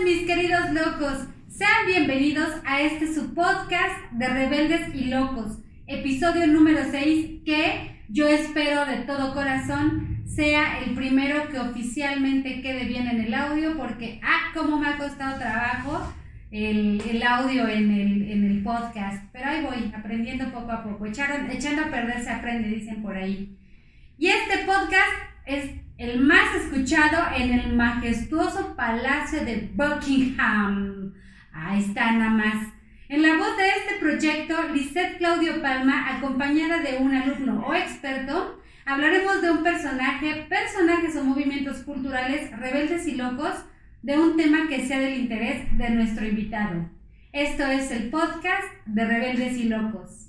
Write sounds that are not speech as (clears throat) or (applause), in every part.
mis queridos locos? Sean bienvenidos a este su podcast de Rebeldes y Locos, episodio número 6 que yo espero de todo corazón sea el primero que oficialmente quede bien en el audio porque, ah, cómo me ha costado trabajo el, audio en el, podcast. Pero ahí voy, aprendiendo poco a poco. echando a perder se aprende, dicen por ahí. Y este podcast es el más escuchado en el majestuoso palacio de Buckingham. Ahí está nada más. En la voz de este proyecto, Lisette Claudio Palma, acompañada de un alumno o experto, hablaremos de un personaje, personajes o movimientos culturales rebeldes y locos, de un tema que sea del interés de nuestro invitado. Esto es el podcast de Rebeldes y Locos.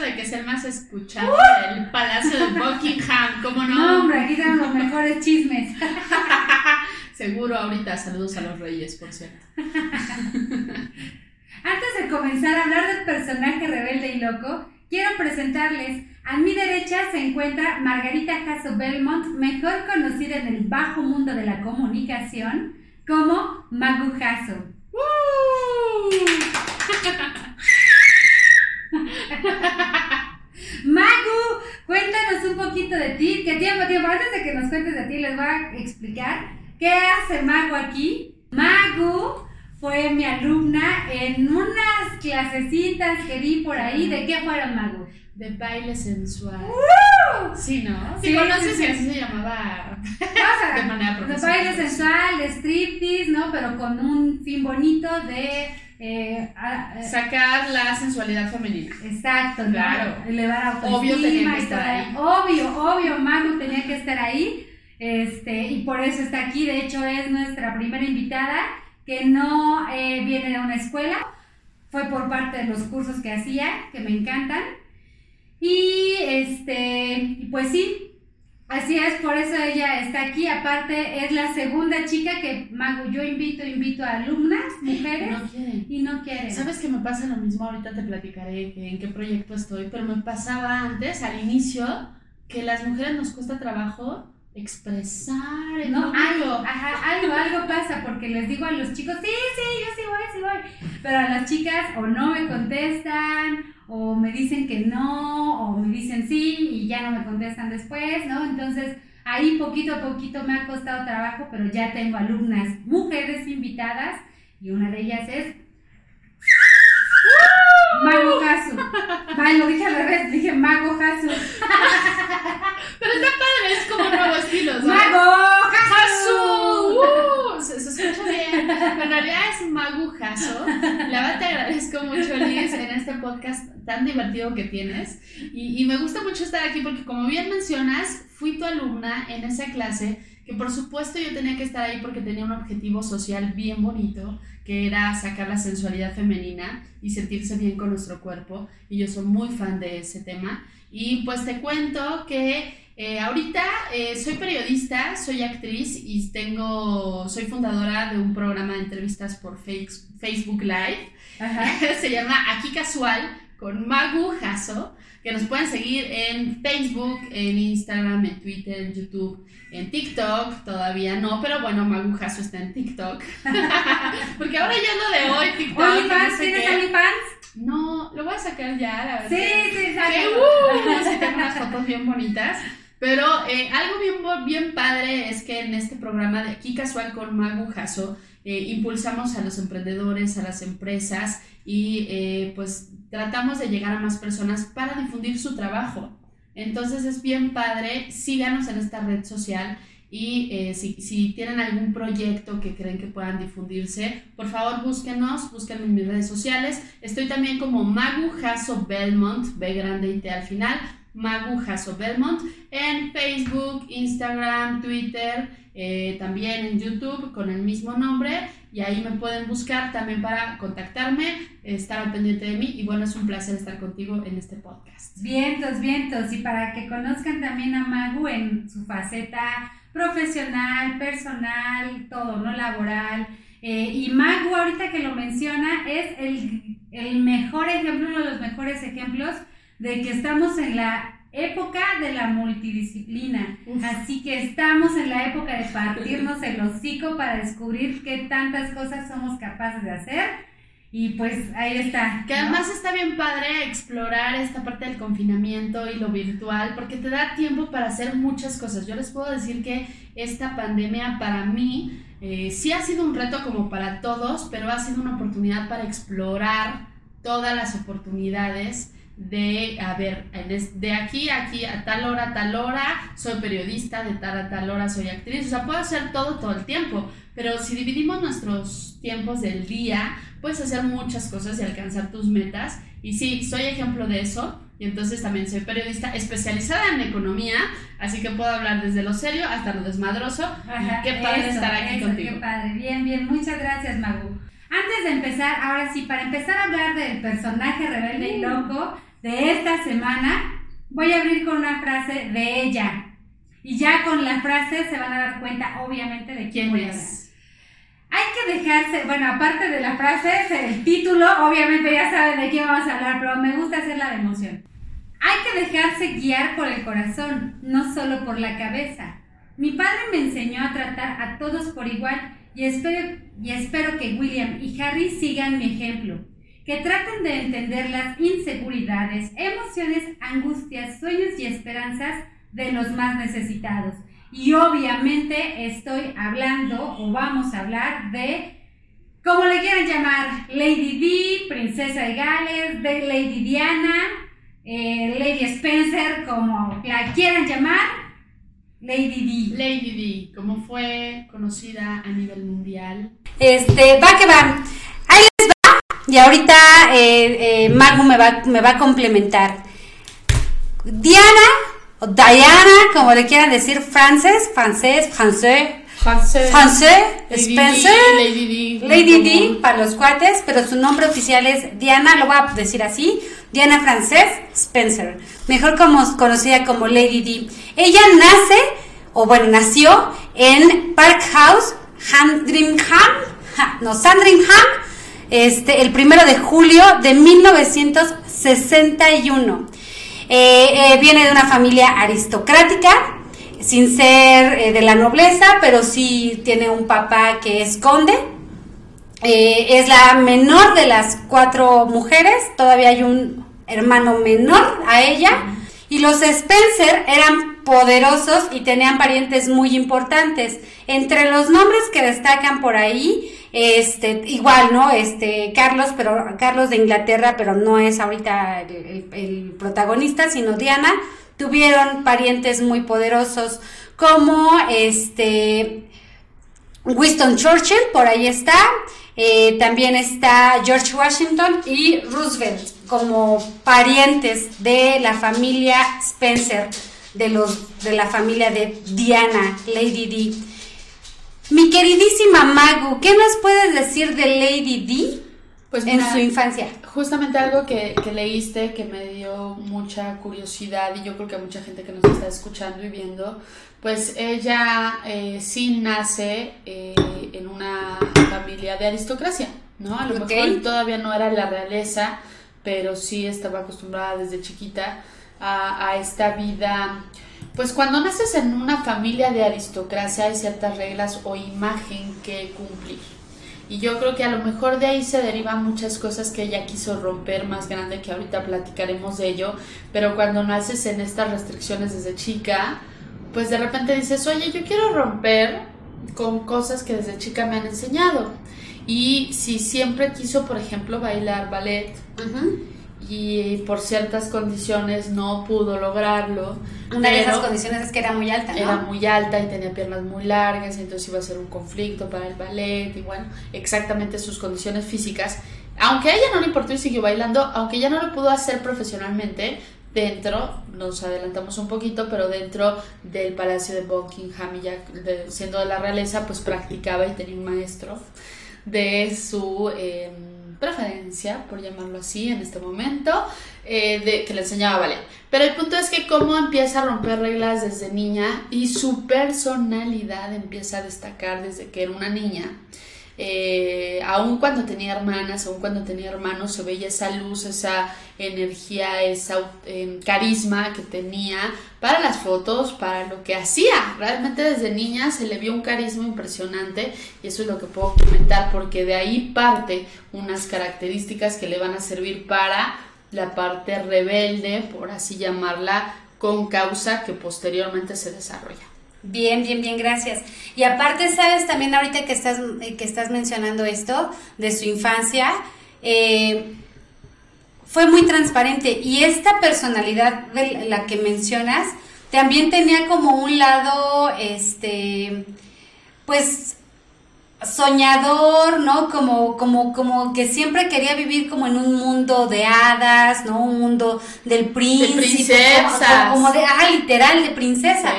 De que es el más escuchado del Palacio de Buckingham, ¿cómo no? No, hombre, aquí tenemos los mejores chismes. (laughs) Seguro ahorita saludos a los reyes, por cierto. (laughs) Antes de comenzar a hablar del personaje rebelde y loco, quiero presentarles. A mi derecha se encuentra Margarita Jasso Belmont, mejor conocida en el bajo mundo de la comunicación como Magu Jasso. (laughs) (laughs) Magu, cuéntanos un poquito de ti. ¿Qué tiempo, tiempo? Antes de que nos cuentes de ti, les voy a explicar qué hace Magu aquí. Magu fue mi alumna en unas clasecitas que vi por ahí. ¿De qué fueron, Magu? De baile sensual. ¡Uh! Sí, ¿no? Sí, conoces que así se llamaba de manera profesional. De baile sensual, de striptease, ¿no? Pero con un fin bonito de eh, eh, Sacar la sensualidad femenina. Exacto, claro. Elevar autoestima. Obvio tenía que estar ahí. Obvio, obvio, Manu tenía que estar ahí. Este, y por eso está aquí. De hecho, es nuestra primera invitada que no eh, viene de una escuela. Fue por parte de los cursos que hacía, que me encantan. Y este, pues sí, Así es, por eso ella está aquí. Aparte, es la segunda chica que, Mago, yo invito, invito a alumnas, mujeres, no quieren. y no quieren. ¿Sabes que me pasa lo mismo? Ahorita te platicaré en qué proyecto estoy, pero me pasaba antes, al inicio, que las mujeres nos cuesta trabajo expresar. No, algo, ajá, algo, algo pasa, porque les digo a los chicos, sí, sí, yo sí voy, sí voy. Pero a las chicas o no me contestan, o me dicen que no, o me dicen sí y ya no me contestan después, ¿no? Entonces, ahí poquito a poquito me ha costado trabajo, pero ya tengo alumnas mujeres invitadas y una de ellas es Mago Hasu. Ay, lo dije al revés, dije Mago Hasu. Pero está padre, es como nuevo estilo. Mago Hasu. Uh, se, escucha bien. en realidad es Mago Hasu. La verdad te agradezco mucho, Liz, en este podcast tan divertido que tienes. Y, y me gusta mucho estar aquí porque, como bien mencionas, fui tu alumna en esa clase que por supuesto yo tenía que estar ahí porque tenía un objetivo social bien bonito, que era sacar la sensualidad femenina y sentirse bien con nuestro cuerpo. Y yo soy muy fan de ese tema. Y pues te cuento que eh, ahorita eh, soy periodista, soy actriz y tengo, soy fundadora de un programa de entrevistas por Facebook Live. (laughs) Se llama Aquí Casual con Magu Jasso que nos pueden seguir en Facebook, en Instagram, en Twitter, en YouTube, en TikTok, todavía no, pero bueno, Magujazo está en TikTok. (laughs) Porque ahora ya lo de hoy, TikTok. ¿OnlyFans? ¿Tienes OnlyFans? No, lo voy a sacar ya, la verdad. Sí, sí, uh, sí, tengo unas fotos bien bonitas. Pero eh, algo bien, bien padre es que en este programa de aquí casual con Magujazo eh, impulsamos a los emprendedores, a las empresas y eh, pues tratamos de llegar a más personas para difundir su trabajo. Entonces es bien padre, síganos en esta red social y si, si, tienen algún proyecto que creen que puedan difundirse, por favor búsquenos, búsquenme en mis redes sociales. Estoy también como Magu Jasso Belmont, B grande y T al final, Magu Jasso Belmont, en Facebook, Instagram, Twitter, eh, también en YouTube con el mismo nombre y ahí me pueden buscar también para contactarme, estar al pendiente de mí y bueno, es un placer estar contigo en este podcast. Vientos, vientos y para que conozcan también a Magu en su faceta profesional, personal, todo, ¿no? Laboral. Eh, y Magu, ahorita que lo menciona, es el, el mejor ejemplo, uno de los mejores ejemplos de que estamos en la época de la multidisciplina. Así que estamos en la época de partirnos el hocico para descubrir qué tantas cosas somos capaces de hacer. Y pues ahí está. Que además está bien padre explorar esta parte del confinamiento y lo virtual, porque te da tiempo para hacer muchas cosas. Yo les puedo decir que esta pandemia para mí eh, sí ha sido un reto como para todos, pero ha sido una oportunidad para explorar todas las oportunidades de, a ver, de aquí a aquí, a tal hora, a tal hora, soy periodista, de tal a tal hora soy actriz, o sea, puedo hacer todo todo el tiempo, pero si dividimos nuestros tiempos del día, puedes hacer muchas cosas y alcanzar tus metas, y sí, soy ejemplo de eso, y entonces también soy periodista especializada en economía, así que puedo hablar desde lo serio hasta lo desmadroso, qué padre estar aquí contigo. Qué padre, bien, bien, muchas gracias Magu. Antes de empezar, ahora sí, para empezar a hablar del personaje rebelde y loco de esta semana, voy a abrir con una frase de ella. Y ya con la frase se van a dar cuenta, obviamente, de quién, es. Hay que dejarse, bueno, aparte de la frase, el título, obviamente ya saben de quién vamos a hablar, pero me gusta hacerla de emoción. Hay que dejarse guiar por el corazón, no solo por la cabeza. Mi padre me enseñó a tratar a todos por igual y espero, y espero que William y Harry sigan mi ejemplo, que traten de entender las inseguridades, emociones, angustias, sueños y esperanzas de los más necesitados. Y obviamente estoy hablando o vamos a hablar de, como le quieran llamar, Lady D, Princesa de Gales, de Lady Diana, eh, Lady Spencer, como la quieran llamar, Lady D. Lady D, como fue conocida a nivel mundial. Este, va que va. Y ahorita eh, eh, Magu me va, me va a complementar. Diana, o Diana, como le quieran decir, francés, francés, francés. Francés, francés Spencer, Lady D, Lady D para los cuates, pero su nombre oficial es Diana, lo voy a decir así, Diana Frances Spencer, mejor como, conocida como Lady D. Ella nace, o bueno, nació en Park House, Sandringham, no, Sandringham, este, el primero de julio de 1961. Eh, eh, viene de una familia aristocrática, sin ser eh, de la nobleza, pero sí tiene un papá que es conde. es la menor de las cuatro mujeres, todavía hay un hermano menor a ella. Y los Spencer eran poderosos y tenían parientes muy importantes. Entre los nombres que destacan por ahí, este, igual, ¿no? Este, Carlos, pero Carlos de Inglaterra, pero no es ahorita el, protagonista, sino Diana, tuvieron parientes muy poderosos como este Winston Churchill, por ahí está, eh, también está George Washington y Roosevelt como parientes de la familia Spencer, de, los, de la familia de Diana, Lady D. Mi queridísima Magu, ¿qué nos puedes decir de Lady D pues en su infancia? Justamente algo que, leíste que me dio mucha curiosidad y yo creo que a mucha gente que nos está escuchando y viendo, pues ella eh, sí nace eh, en una familia de aristocracia, ¿no? A lo mejor todavía no era la realeza, pero sí estaba acostumbrada desde chiquita a, esta vida. Pues cuando naces en una familia de aristocracia hay ciertas reglas o imagen que cumplir. Y yo creo que a lo mejor de ahí se derivan muchas cosas que ella quiso romper más grande, que ahorita platicaremos de ello, pero cuando naces en estas restricciones desde chica, pues de repente dices, oye, yo quiero romper con cosas que desde chica me han enseñado. Y si siempre quiso, por ejemplo, bailar ballet y por ciertas condiciones no pudo lograrlo. Una de esas condiciones es que era muy alta, ¿no? Era muy alta y tenía piernas muy largas, y entonces iba a ser un conflicto para el ballet y bueno, exactamente sus condiciones físicas. Aunque a ella no le importó y siguió bailando, aunque ella no lo pudo hacer profesionalmente, dentro, nos adelantamos un poquito, pero dentro del Palacio de Buckingham y ya siendo de la realeza, pues practicaba y tenía un maestro de su em, preferencia, por llamarlo así en este momento, eh, de, que le enseñaba ballet. Pero el punto es que cómo empieza a romper reglas desde niña y su personalidad empieza a destacar desde que era una niña. Eh, aun cuando tenía hermanas, aun cuando tenía hermanos, se veía esa luz, esa energía, esa eh, carisma que tenía para las fotos, para lo que hacía. Realmente desde niña se le vio un carisma impresionante y eso es lo que puedo comentar porque de ahí parte unas características que le van a servir para la parte rebelde, por así llamarla, con causa que posteriormente se desarrolla. Bien, bien, bien, gracias. Y aparte, sabes, también ahorita que estás, eh, que estás mencionando esto de su infancia, eh, fue muy transparente y esta personalidad de la que mencionas también tenía como un lado, este, pues soñador, ¿no? Como, como, como que siempre quería vivir como en un mundo de hadas, ¿no? Un mundo del príncipe. De princesas. Como, de, ah, literal, de princesa.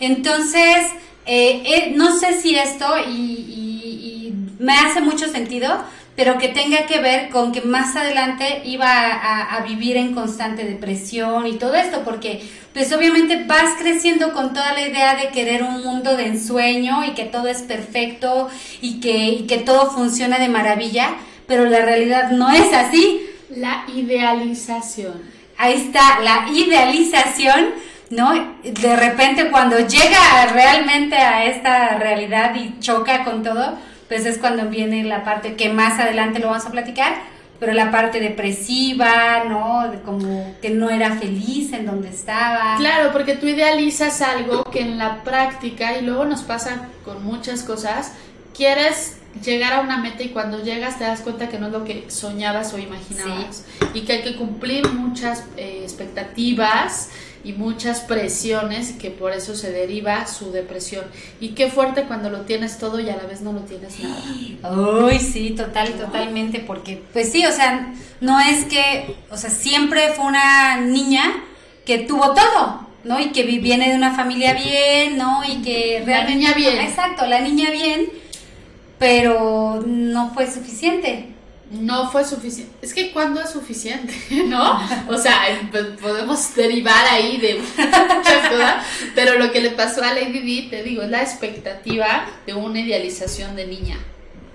Entonces, eh, eh, no sé si esto, y, y, me hace mucho sentido, pero que tenga que ver con que más adelante iba a, vivir en constante depresión y todo esto, porque pues obviamente vas creciendo con toda la idea de querer un mundo de ensueño y que todo es perfecto y que, y que todo funciona de maravilla, pero la realidad no es así. La idealización. Ahí está, la idealización, ¿no? De repente cuando llega realmente a esta realidad y choca con todo, pues es cuando viene la parte que más adelante lo vamos a platicar, pero la parte depresiva, ¿no? De como que no era feliz en donde estaba. Claro, porque tú idealizas algo que en la práctica, y luego nos pasa con muchas cosas, quieres llegar a una meta y cuando llegas te das cuenta que no es lo que soñabas o imaginabas y que hay que cumplir muchas eh, expectativas y muchas presiones que por eso se deriva su depresión. Y qué fuerte cuando lo tienes todo y a la vez no lo tienes nada. Uy, sí, total, totalmente, porque pues sí, o sea, no es que, o sea, siempre fue una niña que tuvo todo, ¿no? Y que viene de una familia bien, ¿no? Y que realmente... La niña bien. Exacto, la niña bien, pero no fue suficiente no fue suficiente. Es que cuando es suficiente, (laughs) ¿no? O sea, pues, podemos derivar ahí de muchas cosas, pero lo que le pasó a Lady Di, te digo, es la expectativa de una idealización de niña,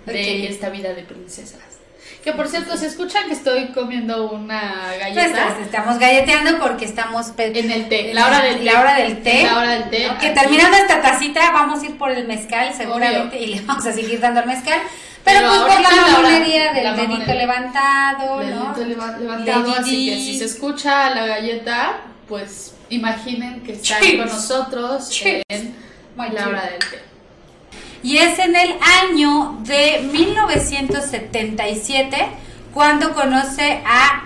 de esta vida de princesas. Que por cierto, se escuchan que estoy comiendo una galleta. Pues, estamos galleteando porque estamos en el té, la hora del té. La hora del té. La hora del té. Que terminando esta tacita vamos a ir por el mezcal seguramente y le vamos a seguir dando el mezcal. Pero, pues por la mamonería del dedito levantado, ¿no? Dedito levantado, así que si se escucha la galleta, pues imaginen que están con nosotros en la hora del té. Y es en el año de 1977 cuando conoce a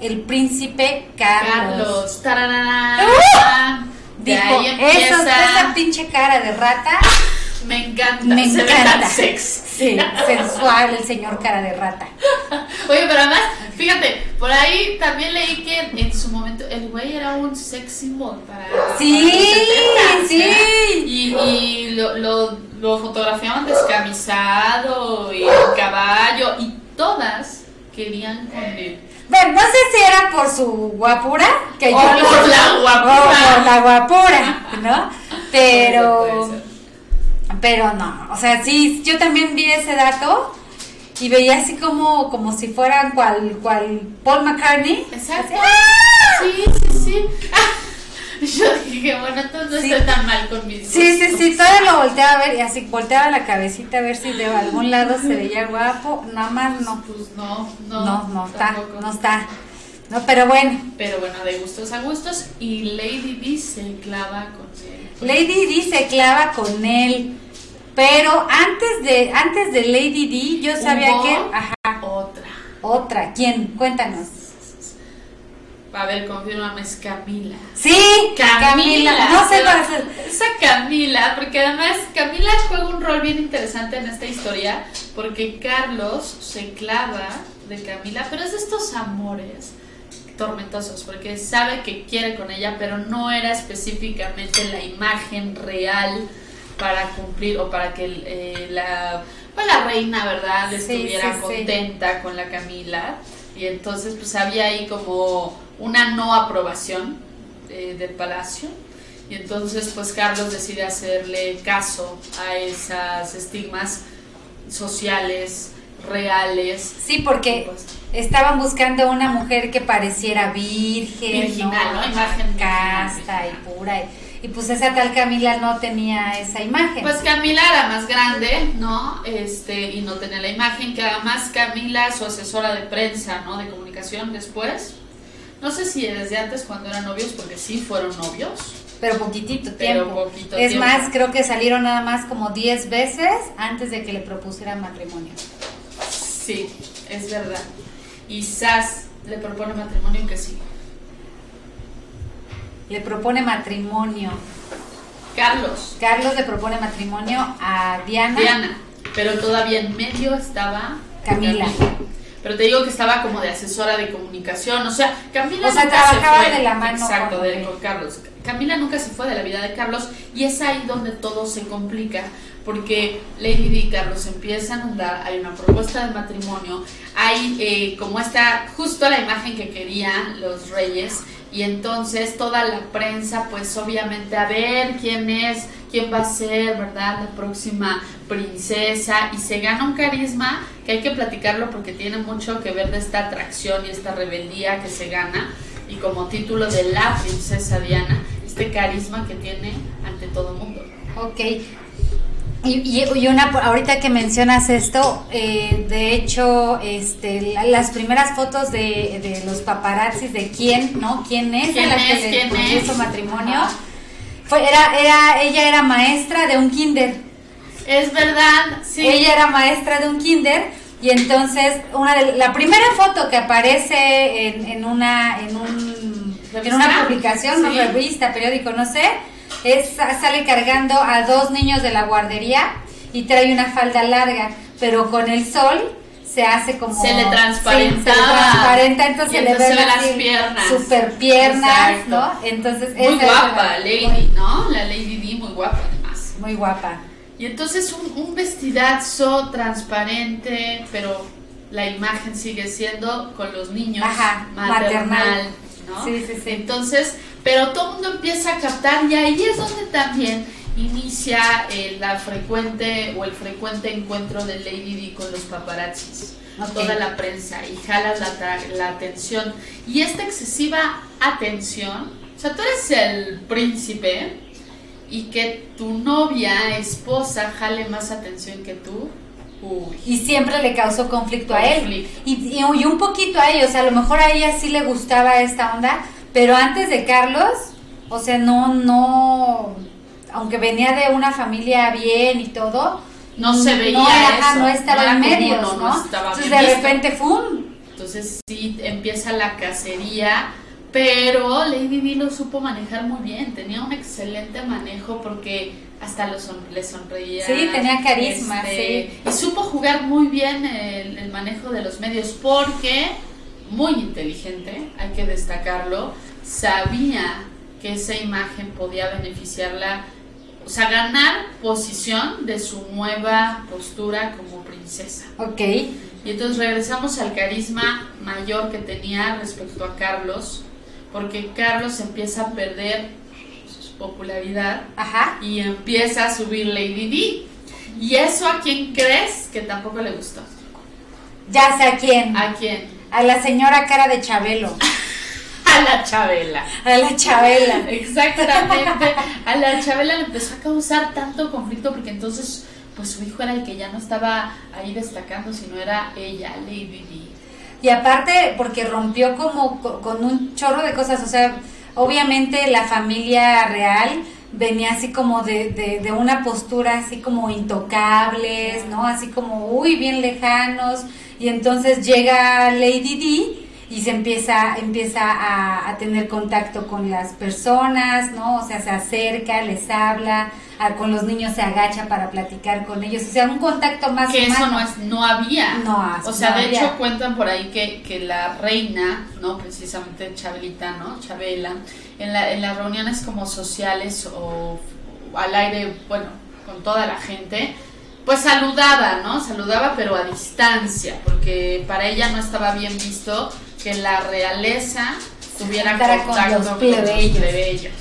el príncipe Carlos. Carlos. ¡Uh! Dijo, esa pinche cara de rata me encanta. Me encanta. sex. Sí, (laughs) sensual el señor cara de rata. Oye, pero además, fíjate, por ahí también leí que en su momento el güey era un sex symbol para. Sí, sí. Y, y lo, lo, lo, fotografiaban descamisado y el caballo y todas querían con él. Bueno, no sé si era por su guapura, que o yo por la guapura. O por la guapura, ¿no? (laughs) Pero pero no, o sea, sí, yo también vi ese dato y veía así como, como si fueran cual, cual Paul McCartney. Exacto. ¡ah! Sí, sí, sí. (laughs) Yo dije, bueno, entonces no estoy tan mal con mis Sí, sí, sí, todavía lo volteaba a ver y así volteaba la cabecita a ver si de algún lado se veía guapo. Nada más no. Pues no, no. No, no está, no está. No, pero bueno. Pero bueno, de gustos a gustos. Y Lady D se clava con él. Lady D se clava con él. Pero antes de, antes de Lady D, yo sabía que. Ajá. Otra. Otra. ¿Quién? Cuéntanos. A ver, confírmame, es Camila. Sí, Camila. No sé para hacer. Esa Camila, porque además Camila juega un rol bien interesante en esta historia, porque Carlos se clava de Camila, pero es de estos amores tormentosos, porque sabe que quiere con ella, pero no era específicamente la imagen real para cumplir o para que eh, la, pues la reina, ¿verdad?, estuviera contenta con la Camila. Y entonces pues había ahí como una no aprobación eh, del palacio. Y entonces pues Carlos decide hacerle caso a esas estigmas sociales, reales. Sí, porque Pues, estaban buscando una mujer que pareciera virgen, Virginal, ¿no? Imagen casta y pura. Y, y pues esa tal Camila no tenía esa imagen. Pues Camila era más grande, ¿no? Este, y no tenía la imagen, que además Camila, su asesora de prensa, ¿no? De comunicación después. No sé si desde antes cuando eran novios, porque sí fueron novios. pero poquitito Pero tiempo. poquito es tiempo. más, creo que salieron nada más como 10 veces antes de que le propusieran matrimonio. Sí, es verdad. Y le propone matrimonio que sí. Le propone matrimonio. Carlos, Carlos le propone matrimonio a Diana. Diana, pero todavía en medio estaba Camila. Pero te digo que estaba como de asesora de comunicación, o sea, Camila O sea, nunca trabajaba se fue. de la mano Exacto, con de- con Carlos. Camila nunca se fue de la vida de Carlos y es ahí donde todo se complica, porque Lady Di y Carlos empiezan a andar, hay una propuesta de matrimonio, hay eh, como esta, justo la imagen que querían los reyes, y entonces toda la prensa, pues obviamente a ver quién es, quién va a ser, ¿verdad? La próxima princesa, y se gana un carisma que hay que platicarlo porque tiene mucho que ver de esta atracción y esta rebeldía que se gana, y como título de la princesa Diana, este carisma que tiene ante todo mundo. Ok. Y, y- una, ahorita que mencionas esto, eh, de hecho, este, la- las primeras fotos de, de los paparazzis de quién, ¿no? ¿Quién es? ¿Quién a la es? que le ¿Quién es? matrimonio. Ajá. Fue, era, era, ella era maestra de un kinder. Es verdad, sí. Ella era maestra de un kinder y entonces una de, la primera foto que aparece en, en una en un en una publicación, Sí. una revista, periódico, no sé, es, sale cargando a dos niños de la guardería y trae una falda larga, pero con el sol se hace como Se le transparentaba. se le transparenta, entonces se le entonces ven las así piernas. super piernas, Exacto. ¿no? Entonces Muy esa es guapa, la- Lady, ¿no? La Lady Di, muy guapa además. muy guapa. Y entonces un, un vestidazo transparente, pero la imagen sigue siendo con los niños, Ajá, maternal, maternal. ¿no? Sí, sí, sí. Entonces, pero todo el mundo empieza a captar y ahí es donde también inicia eh, la frecuente o el frecuente encuentro de Lady Di con los paparazzis. Ok. Toda la prensa y jalas la, la atención. Y esta excesiva atención, o sea, tú eres el príncipe y que tu novia, esposa, jale más atención que tú. Uy. y siempre le causó conflicto a él. Conflicto. Y, y- y un poquito a ella, o sea, a lo mejor a ella sí le gustaba esta onda, pero antes de Carlos, o sea, no, no, aunque venía de una familia bien y todo, No se veía no, ajá, eso, no estaba no en era medios, no, ¿no? Entonces de visto. repente, ¡fum! Entonces sí empieza la cacería, pero Lady Di lo supo manejar muy bien, tenía un excelente manejo porque hasta lo son- le sonreía. Sí, tenía carisma, este, Y supo jugar muy bien el, el manejo de los medios porque, muy inteligente, hay que destacarlo, sabía que esa imagen podía beneficiarla, o sea, ganar posición de su nueva postura como princesa. Ok, Y entonces regresamos al carisma mayor que tenía respecto a Carlos, porque Carlos empieza a perder su popularidad ajá. y empieza a subir Lady Di. ¿Y eso a quién crees que tampoco le gustó? Ya sé a quién. ¿A quién? A la señora cara de Chabelo. (laughs) A la Chabela. A la Chabela. Exactamente. (laughs) A la Chabela le empezó a causar tanto conflicto porque entonces, pues su hijo era el que ya no estaba ahí destacando, sino era ella, Lady Di. Y aparte, porque rompió como co- con un chorro de cosas, o sea, obviamente la familia real venía así como de, de, de una postura así como intocables, ¿no? Así como, uy, bien lejanos. Y entonces llega Lady Di y se empieza, empieza a, a tener contacto con las personas, ¿no? O sea, se acerca, les habla, a- con los niños se agacha para platicar con ellos, o sea, un contacto más que eso no es no había. No, o sea no de había. hecho cuentan por ahí que, que la reina no precisamente Chabelita no Chabela en, la, en las reuniones como sociales o al aire bueno con toda la gente pues saludaba no saludaba pero a distancia porque para ella no estaba bien visto que la realeza tuviera con contacto los con plebeyos. plebeyos.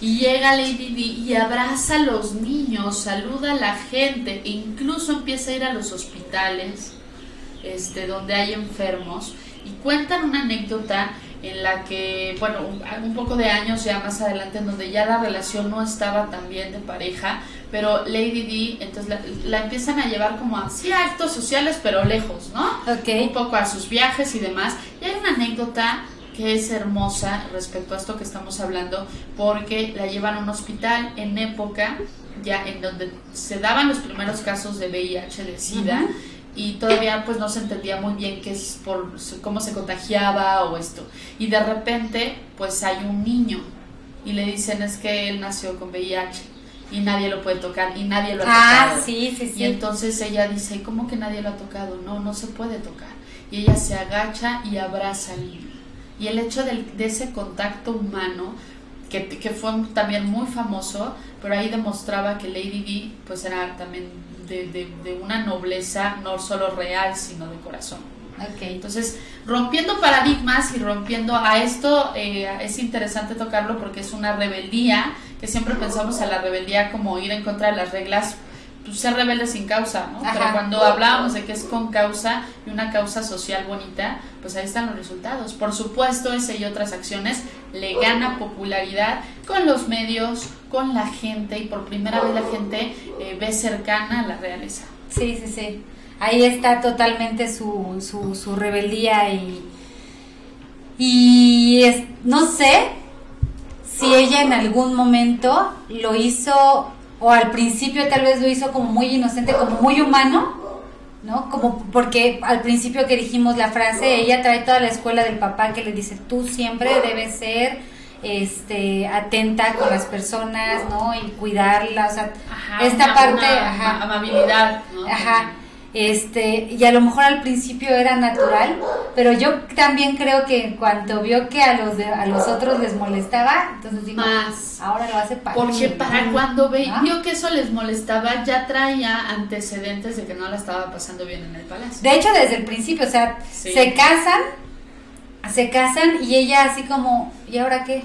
Y llega Lady Di y abraza a los niños, saluda a la gente e incluso empieza a ir a los hospitales este, donde hay enfermos y cuentan una anécdota en la que, bueno, un, un poco de años ya más adelante, en donde ya la relación no estaba tan bien de pareja, pero Lady D, entonces la, la empiezan a llevar como a sí, a actos sociales, pero lejos, ¿no? Ok. Un poco a sus viajes y demás. Y hay una anécdota que es hermosa respecto a esto que estamos hablando, porque la llevan a un hospital en época ya en donde se daban los primeros casos de VIH, de SIDA. Y todavía pues no se entendía muy bien qué es por cómo se contagiaba o esto. Y de repente pues hay un niño y le dicen es que él nació con VIH y nadie lo puede tocar y nadie lo ha Ah, tocado. sí, sí, Y sí. entonces ella dice, ¿cómo que nadie lo ha tocado? No, no se puede tocar. Y ella se agacha y abraza al niño. Y el hecho del- de, ese contacto humano, que, que fue también muy famoso, pero ahí demostraba que Lady Di pues era también de, de- de una nobleza no solo real, sino de corazón. Ok. Entonces, rompiendo paradigmas y rompiendo a esto, eh, es interesante tocarlo porque es una rebeldía, que siempre pensamos a la rebeldía como ir en contra de las reglas, pues, ser rebelde sin causa, ¿no? Ajá. Pero cuando hablábamos de que es con causa y una causa social bonita, pues ahí están los resultados. Por supuesto, ese y otras acciones le gana popularidad con los medios, con la gente, y por primera vez la gente eh, ve cercana a la realeza. Sí, sí, sí. Ahí está totalmente su, su, su rebeldía y, y es, no sé si ella en algún momento lo hizo, o al principio tal vez lo hizo como muy inocente, como muy humano, ¿no? Como porque al principio que dijimos la frase, ella trae toda la escuela del papá que le dice, tú siempre debes ser este atenta con las personas, ¿no? Y cuidarlas, o sea, Ajá, esta una- parte, una ajá. ama- amabilidad, ¿no? Ajá. Este, y a lo mejor al principio era natural, pero yo también creo que en cuanto vio que a los de, a los otros les molestaba, entonces dijo, Más. ahora lo hace para Porque mí". para cuando ve, vio que eso les molestaba, ya traía antecedentes de que no la estaba pasando bien en el palacio. De hecho, desde el principio, o sea, Sí. se casan, se casan y ella así como, ¿y ahora qué?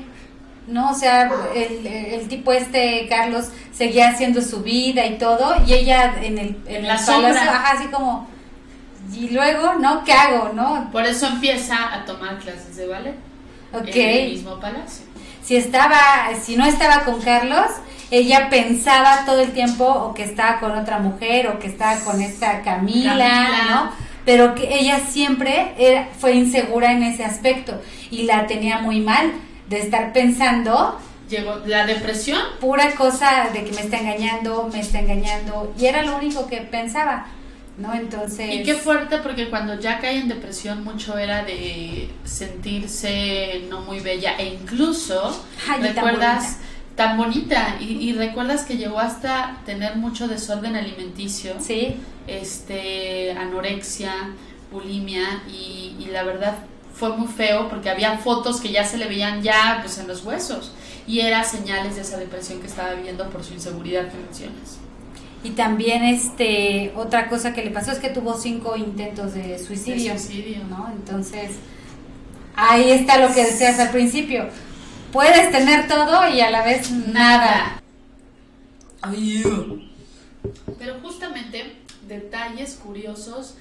No, o sea, el, el tipo este, Carlos, seguía haciendo su vida y todo, y ella en el, en En el la palacio, ajá, así como, y luego, ¿no? ¿Qué hago, no? Por eso empieza a tomar clases de ballet Ok. en el mismo palacio. si estaba, si no estaba con Carlos, ella pensaba todo el tiempo o que estaba con otra mujer o que estaba con esta Camila, Camila. ¿no? Pero que ella siempre era- fue insegura en ese aspecto y la tenía muy mal de estar pensando Llegó la depresión, pura cosa de que me está engañando, me está engañando y era lo único que pensaba, ¿no? Entonces y qué fuerte porque cuando ya cae en depresión mucho era de sentirse no muy bella e incluso Ay, tan recuerdas tan bonita, y, y recuerdas que llegó hasta tener mucho desorden alimenticio. sí, este anorexia, bulimia y, y la verdad fue muy feo porque había fotos que ya se le veían ya pues en los huesos y era señales de esa depresión que estaba viviendo por su inseguridad que mencionas. y también este otra cosa que le pasó es que tuvo cinco intentos de suicidio. De suicidio. ¿no? Entonces, ahí está lo que decías al principio. Puedes tener todo y a la vez nada. Pero justamente detalles curiosos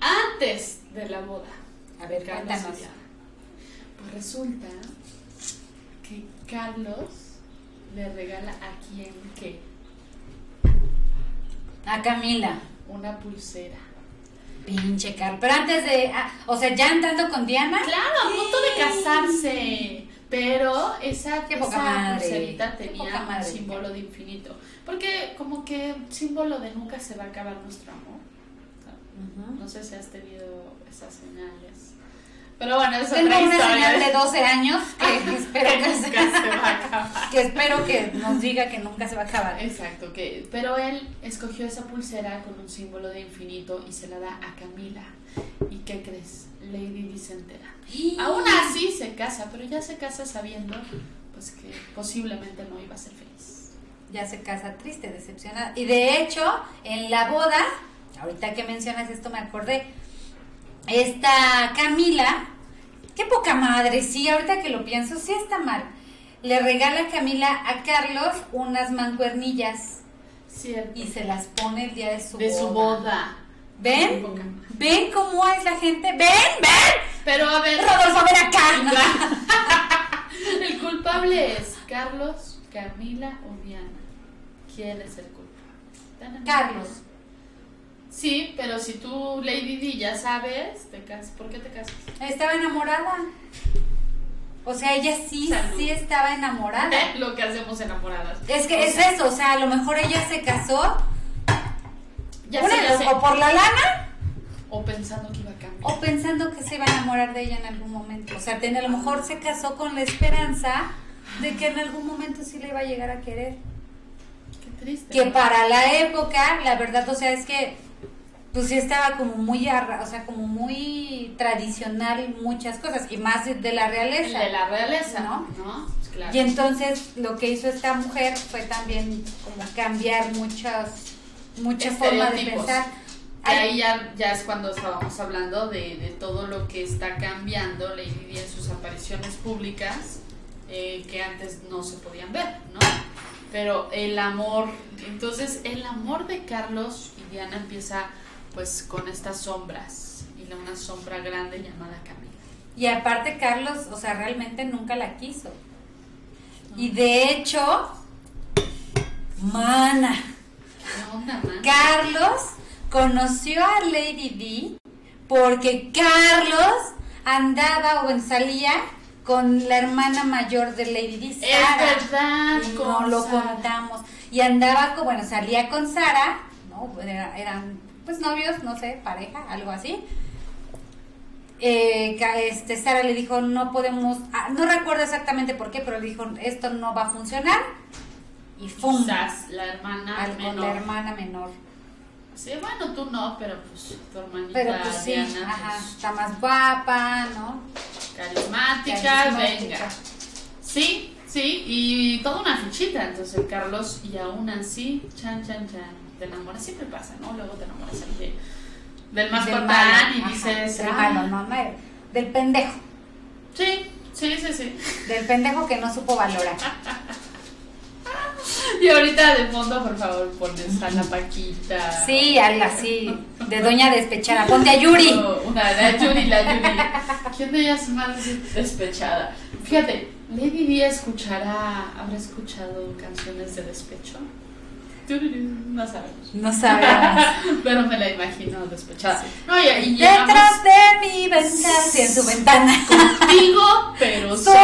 antes de la boda. A ver, Carlos cuéntanos. Pues resulta Carlos le regala a quién qué? A Camila. Una pulsera. Pinche Carlos. Pero antes de. ah, o sea, ya andando con Diana. Claro, a punto de casarse. Pero esa, Qué esa pulserita tenía un madre. símbolo de infinito. Porque como que símbolo de nunca se va a acabar nuestro amor. No sé si has tenido esas señales. Pero bueno, eso es Tengo una señal de 12 años (laughs) que espero que que, nunca se va a acabar. que espero que nos diga que nunca se va a acabar. Exacto, que, pero él escogió esa pulsera con un símbolo de infinito y se la da a Camila. ¿Y qué crees? Lady Di se entera. (gasps) Aún así se casa, pero ya se casa sabiendo pues que posiblemente no iba a ser feliz. ya se casa triste, decepcionada. Y de hecho, en la boda, ahorita que mencionas esto me acordé, esta Camila, qué poca madre, sí, ahorita que lo pienso, sí está mal. le regala Camila a Carlos unas mancuernillas Cierto. y se las pone el día de su de boda. su boda. ¿Ven? ¿Ven cómo es la gente? ¿Ven? ¿Ven? Pero a ver, Rodolfo, ven acá. (laughs) el culpable es Carlos, Camila o Diana. ¿Quién es el culpable? Carlos. Sí, pero si tú, Lady D, ya sabes, te casas. ¿Por qué te casas? Estaba enamorada. O sea, ella sí, Salud. sí estaba enamorada. (laughs) Lo que hacemos enamoradas. Es que O es sea, eso, o sea, a lo mejor ella se casó Ya sé, sé. o por la lana O pensando que iba a cambiar. o pensando que se iba a enamorar de ella en algún momento. O sea, a lo mejor se casó con la esperanza de que en algún momento sí le iba a llegar a querer. Qué triste. Que ¿no? para la época, la verdad, o sea, es que pues sí estaba como muy, arra- o sea, como muy tradicional muchas cosas y más de, la El realeza. de la realeza, ¿no? ¿no? Pues claro. Y entonces lo que hizo esta mujer fue también como cambiar muchas, mucha forma de pensar. Y ahí ya, ya es cuando estábamos hablando de, de todo lo que está cambiando Lady Di en sus apariciones públicas eh, que antes no se podían ver, ¿no? Pero el amor, entonces el amor de Carlos y Diana empieza pues con estas sombras y una sombra grande llamada Camila. Y aparte Carlos, o sea, realmente nunca la quiso. Y de hecho, mana. Carlos conoció a Lady D porque Carlos andaba o salía con la hermana mayor de Lady D, Es Sara. verdad, Y no lo Sara. contamos. Y andaba, con, bueno, salía con Sara, ¿no? Era- eran pues novios, no sé, pareja, algo así. Eh, este, Sara le dijo, no podemos, ah, no recuerdo exactamente por qué, pero le dijo, esto no va a funcionar. Y ¡fum! Quizás la hermana Al- con la menor. hermana menor. Sí, bueno, tú no, pero pues tu hermanita Pero pues sí, Diana, ajá, pues, está más guapa, ¿no? carismática, Carismática. venga. Sí, sí, y toda una fichita. Entonces Carlos, y aún así, chan, chan, chan, te enamoras, siempre pasa, ¿no? Luego te enamoras de- del más Del patán malo, y dices, del "Ah". malo, no, no, del pendejo, sí, sí, sí, sí. del pendejo que no supo valorar. (laughs) Y ahorita de fondo, por favor, pones a la Paquita. Sí, algo así, de doña despechada. Ponte a Yuri. (laughs) No, Una, la Yuri, la Yuri. ¿Quién de ellas es más despechada? Fíjate, Lady Di escuchará, habrá escuchado canciones de despecho. No sabemos. No sabemos. (laughs) Pero me la imagino despechada. No, y, Detrás de mi ventana, sí, en su ventana. contigo, pero (laughs) sola.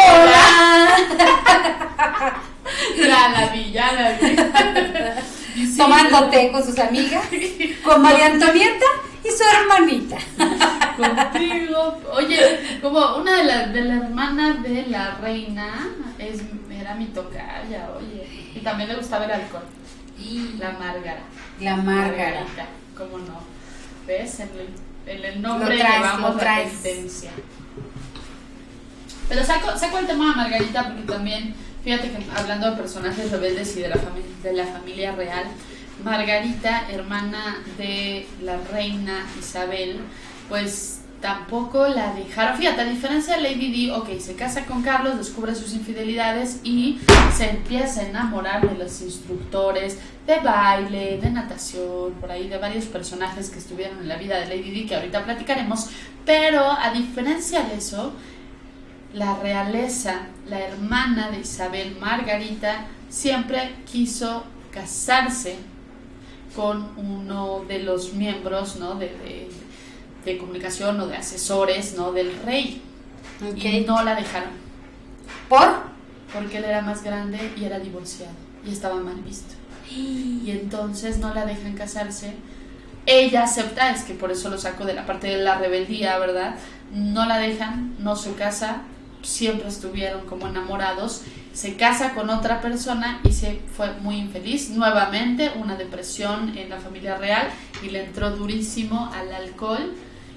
Sola. (laughs) Ya la vi, ya la vi. Sí, Tomando té con sus amigas, con María Antonieta y su hermanita. Contigo. Oye, como una de las de la hermana de la reina es, era mi tocaya, oye. Y también le gustaba el alcohol. La Márgara. La Márgara. Margarita, ¿Cómo no? ¿Ves? En el, en el nombre traes, llevamos la tendencia. Pero saco, saco el tema de Margarita porque también, fíjate que hablando de personajes rebeldes y de la, fami- de la familia real, Margarita, hermana de la reina Isabel, pues tampoco la dejaron. Fíjate, a diferencia de Lady Di, ok, se casa con Carlos, descubre sus infidelidades y se empieza a enamorar de los instructores de baile, de natación, por ahí de varios personajes que estuvieron en la vida de Lady Di que ahorita platicaremos. Pero a diferencia de eso, la realeza, la hermana de Isabel Margarita, siempre quiso casarse con uno de los miembros ¿no? de, de comunicación o de asesores ¿no? del rey. Y Ok. no la dejaron, ¿Por? porque él era más grande y era divorciado y estaba mal visto. Y entonces no la dejan casarse. Ella acepta, es que por eso lo saco de la parte de la rebeldía, ¿verdad? No la dejan, no se casa, siempre estuvieron como enamorados. Se casa con otra persona y se fue muy infeliz. Nuevamente, una depresión en la familia real y le entró durísimo al alcohol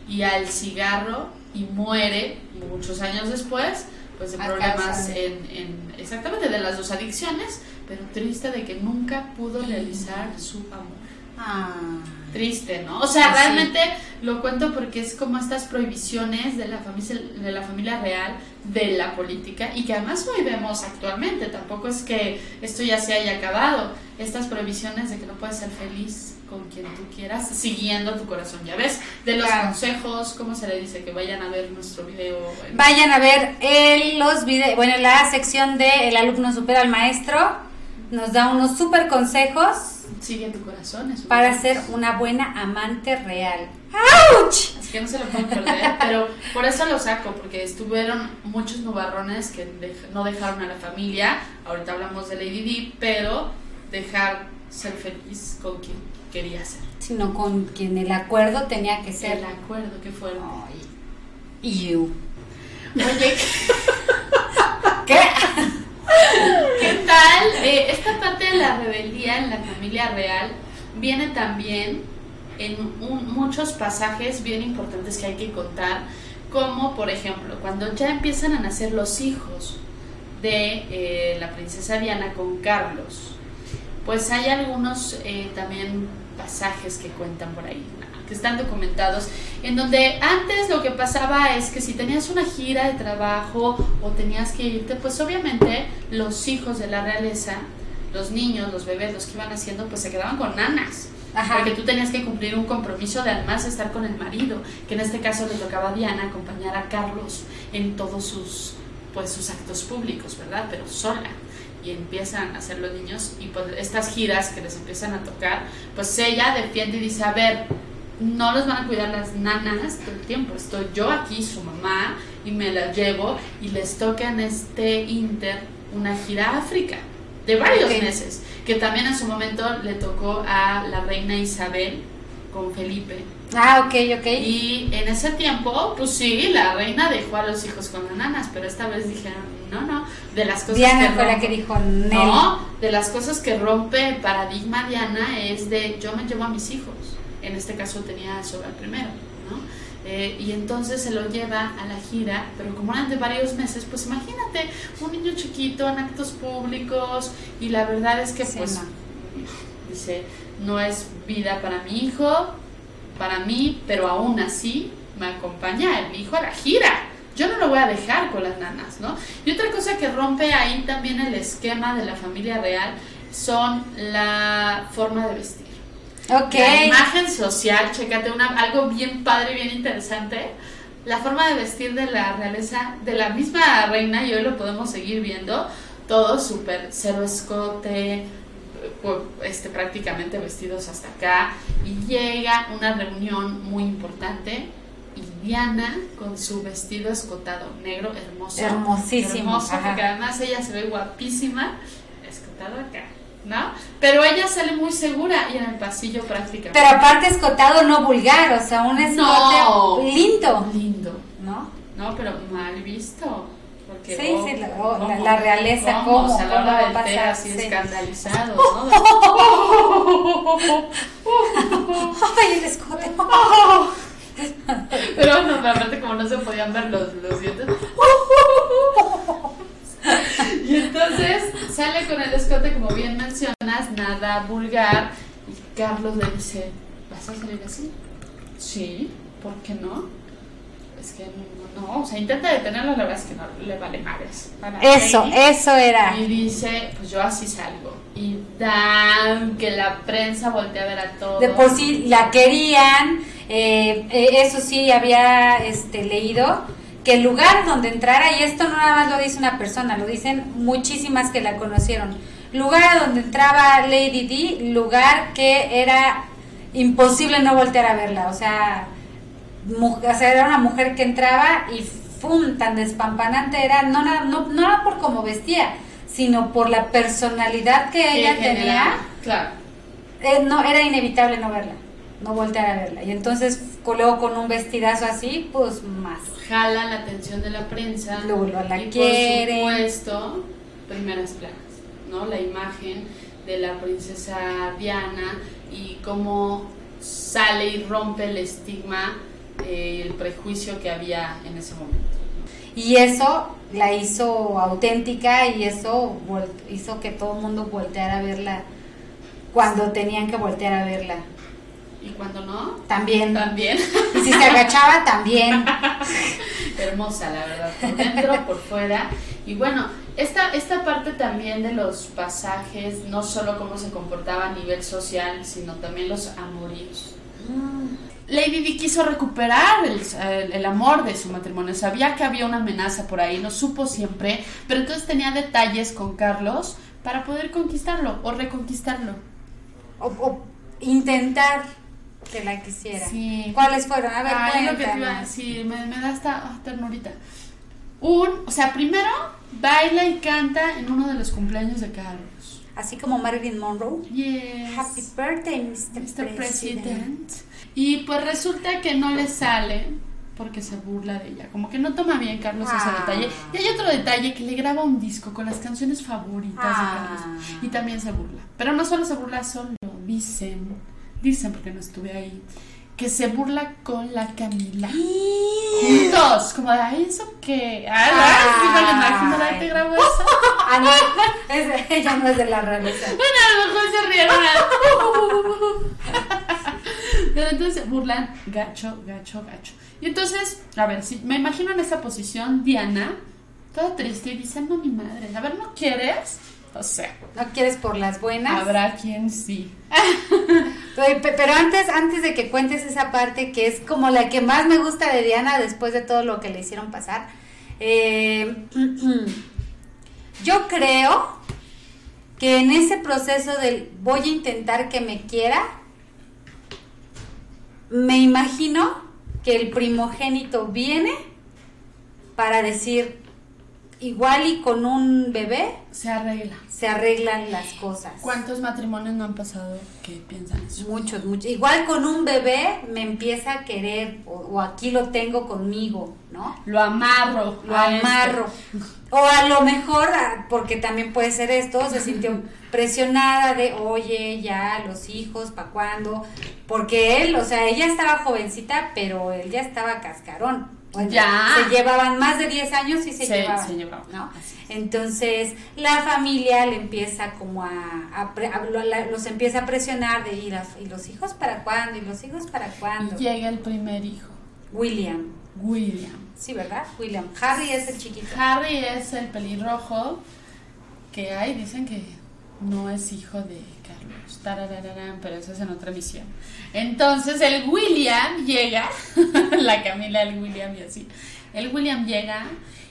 y al cigarro y muere muchos años después, pues de problemas en, en- exactamente de las dos adicciones, pero triste de que nunca pudo realizar su amor. Ah, triste, ¿no? O sea, Sí. realmente lo cuento porque es como estas prohibiciones de la familia de la familia real de la política y que además hoy vemos actualmente, tampoco es que esto ya se haya acabado, estas prohibiciones de que no puedes ser feliz con quien tú quieras, siguiendo tu corazón, ya ves, de los Claro. consejos, ¿cómo se le dice? Que vayan a ver nuestro video. Vayan a ver el, los videos, bueno, la sección de El alumno supera al maestro. Nos da unos super consejos Sigue tu corazón. eso para es. ser una buena amante real. ¡Auch! Es que no se lo pueden perder, pero por eso lo saco, porque estuvieron muchos nubarrones que dej- no dejaron a la familia. Ahorita hablamos de Lady Di, pero dejar ser feliz con quien quería ser. Sino con quien el acuerdo tenía que ser. El acuerdo que fueron. Ay, you. Oye, (laughs) ¿Qué? ¿qué tal? Eh, esta parte de la rebeldía en la familia real viene también en un- muchos pasajes bien importantes que hay que contar, como por ejemplo cuando ya empiezan a nacer los hijos de eh, la princesa Diana con Carlos, pues hay algunos eh, también pasajes que cuentan por ahí, que están documentados, en donde antes lo que pasaba es que si tenías una gira de trabajo o tenías que irte, pues obviamente los hijos de la realeza, los niños, los bebés, los que iban haciendo, pues se quedaban con nanas. Ajá. Porque tú tenías que cumplir un compromiso de además estar con el marido, que en este caso le tocaba a Diana acompañar a Carlos en todos sus pues sus actos públicos, ¿verdad? Pero sola. Y empiezan a hacer los niños y pues estas giras que les empiezan a tocar, pues ella defiende y dice, a ver, no los van a cuidar las nanas todo el tiempo, estoy yo aquí, su mamá, y me las llevo y les toca en este inter una gira a África de varios Ok. meses, que también en su momento le tocó a la reina Isabel con Felipe. Ah, ok, ok. Y en ese tiempo, pues sí, la reina dejó a los hijos con las nanas, pero esta vez dijeron, no, no, de las cosas Diana que fue la rompe- que dijo Nel. No, de las cosas que rompe el paradigma Diana es de yo me llevo a mis hijos. En este caso tenía a Sobal primero, ¿no? Eh, y entonces se lo lleva a la gira, pero como eran de varios meses, pues imagínate, un niño chiquito en actos públicos y la verdad es que Sí, pues no. dice, no es vida para mi hijo, para mí, pero aún así me acompaña el hijo a la gira. Yo no lo voy a dejar con las nanas, ¿no? Y otra cosa que rompe ahí también el esquema de la familia real son la forma de vestir. Ok. La imagen social, chécate una, algo bien padre, bien interesante. La forma de vestir de la realeza, de la misma reina, y hoy lo podemos seguir viendo, todo súper cero escote, pues, este, prácticamente vestidos hasta acá, y llega una reunión muy importante, Diana con su vestido escotado negro, hermoso. Hermosísimo, Hermoso, ajá. porque además ella se ve guapísima, escotado acá, ¿no? Pero ella sale muy segura y en el pasillo prácticamente. Pero aparte escotado no vulgar, o sea, un escote No. lindo, Lindo. ¿no? No, pero mal visto. Porque, Sí, oh, sí, la- oh, ¿cómo? la- la realeza, ¿cómo? O sea, ¿Cómo va a pasar? así Sí. escandalizado, ¿no? (laughs) (laughs) Ay, el escote. (laughs) (laughs) Pero no, pero aparte como no se podían ver los, los dientes. (laughs) Y entonces sale con el escote, como bien mencionas, nada vulgar. Y Carlos le dice, ¿vas a salir así? Sí, ¿por qué no? Es que no, no, o sea, intenta detenerlo, la verdad es que no le vale madres. Eso, eso era. Y dice, pues yo así salgo. Y dan que la prensa voltea a ver a todos. De por sí la querían, eh, eh, eso sí había este, leído, que el lugar donde entrara, y esto no nada más lo dice una persona, lo dicen muchísimas que la conocieron, lugar donde entraba Lady D, lugar que era imposible no voltear a verla, o sea, mu- o sea, era una mujer que entraba y ¡fum! tan despampanante era, no, no, no era por cómo vestía, sino por la personalidad que ella tenía Claro. eh, no era inevitable no verla, no voltear a verla. Y entonces luego con un vestidazo así, pues más. jala la atención de la prensa Luego la y quieren. por supuesto primeras planas no la imagen de la princesa Diana y cómo sale y rompe el estigma eh, el prejuicio que había en ese momento Y eso la hizo auténtica y eso hizo que todo el mundo volteara a verla cuando tenían que voltear a verla. Y cuando no, También. también. Y si se agachaba, también. (laughs) Hermosa, la verdad, por dentro, por fuera. Y bueno, esta, esta parte también de los pasajes, no solo cómo se comportaba a nivel social, sino también los amoríos. Lady Di quiso recuperar el, el- el amor de su matrimonio. Sabía que había una amenaza por ahí, lo supo siempre, pero entonces tenía detalles con Carlos para poder conquistarlo o reconquistarlo. O, o intentar que la quisiera. Sí. ¿Cuáles fueron? A ver, Ay, lo que te iba a decir, me, me da esta ah, ternurita. Un, o sea, primero baila y canta en uno de los cumpleaños de Carlos. Así como Marilyn Monroe. Yes. Happy birthday, Mr. Mr. President. President. Y pues resulta que no le sale porque se burla de ella. Como que no toma bien Carlos ese Ah. detalle. Y hay otro detalle que le graba un disco con las canciones favoritas Ah. de Carlos. Y también se burla. Pero no solo se burla solo, dicen, dicen porque no estuve ahí, que se burla con la Camila. Juntos, como de, ay, ¿eso qué? Ay, ay, sí, me lo imagino, ay, te grabo eso. (laughs) Ah, no, es- ella no es de la realeza. (laughs) Bueno, a lo mejor se rieron. (laughs) Pero entonces se burlan gacho, gacho, gacho. Y entonces, a ver, si me imagino en esa posición, Diana, toda triste, y dice, no, mi madre, a ver, ¿no quieres? O sea, ¿No quieres por las buenas? habrá quien sí. (laughs) Pero, antes, antes de que cuentes esa parte que es como la que más me gusta de Diana después de todo lo que le hicieron pasar, eh, (clears throat) yo creo que en ese proceso del voy a intentar que me quiera, me imagino que el primogénito viene para decir, igual y con un bebé Se arregla. se arreglan las cosas. ¿Cuántos matrimonios no han pasado que piensan eso? Muchos, muchos. Igual con un bebé me empieza a querer o, o aquí lo tengo conmigo, ¿no? Lo amarro. Lo este. amarro. O a lo mejor, porque también puede ser esto, se sintió presionada de, oye, ya, los hijos, ¿para cuándo? Porque él, o sea, ella estaba jovencita, pero él ya estaba cascarón. Bueno, Ya. Se llevaban más de 10 años y se, llevaban. se llevaban, ¿no? Entonces, la familia le empieza como a, los empieza a presionar de ir a, ¿y los hijos para cuándo? ¿Y los hijos para cuándo? Y llega el primer hijo, William. William. Sí, ¿verdad? William. Harry es el chiquito. Harry es el pelirrojo que hay, dicen que no es hijo de Carlos, tarararán, pero eso es en otra misión. Entonces el William llega, (laughs) la Camila, el William y así. El William llega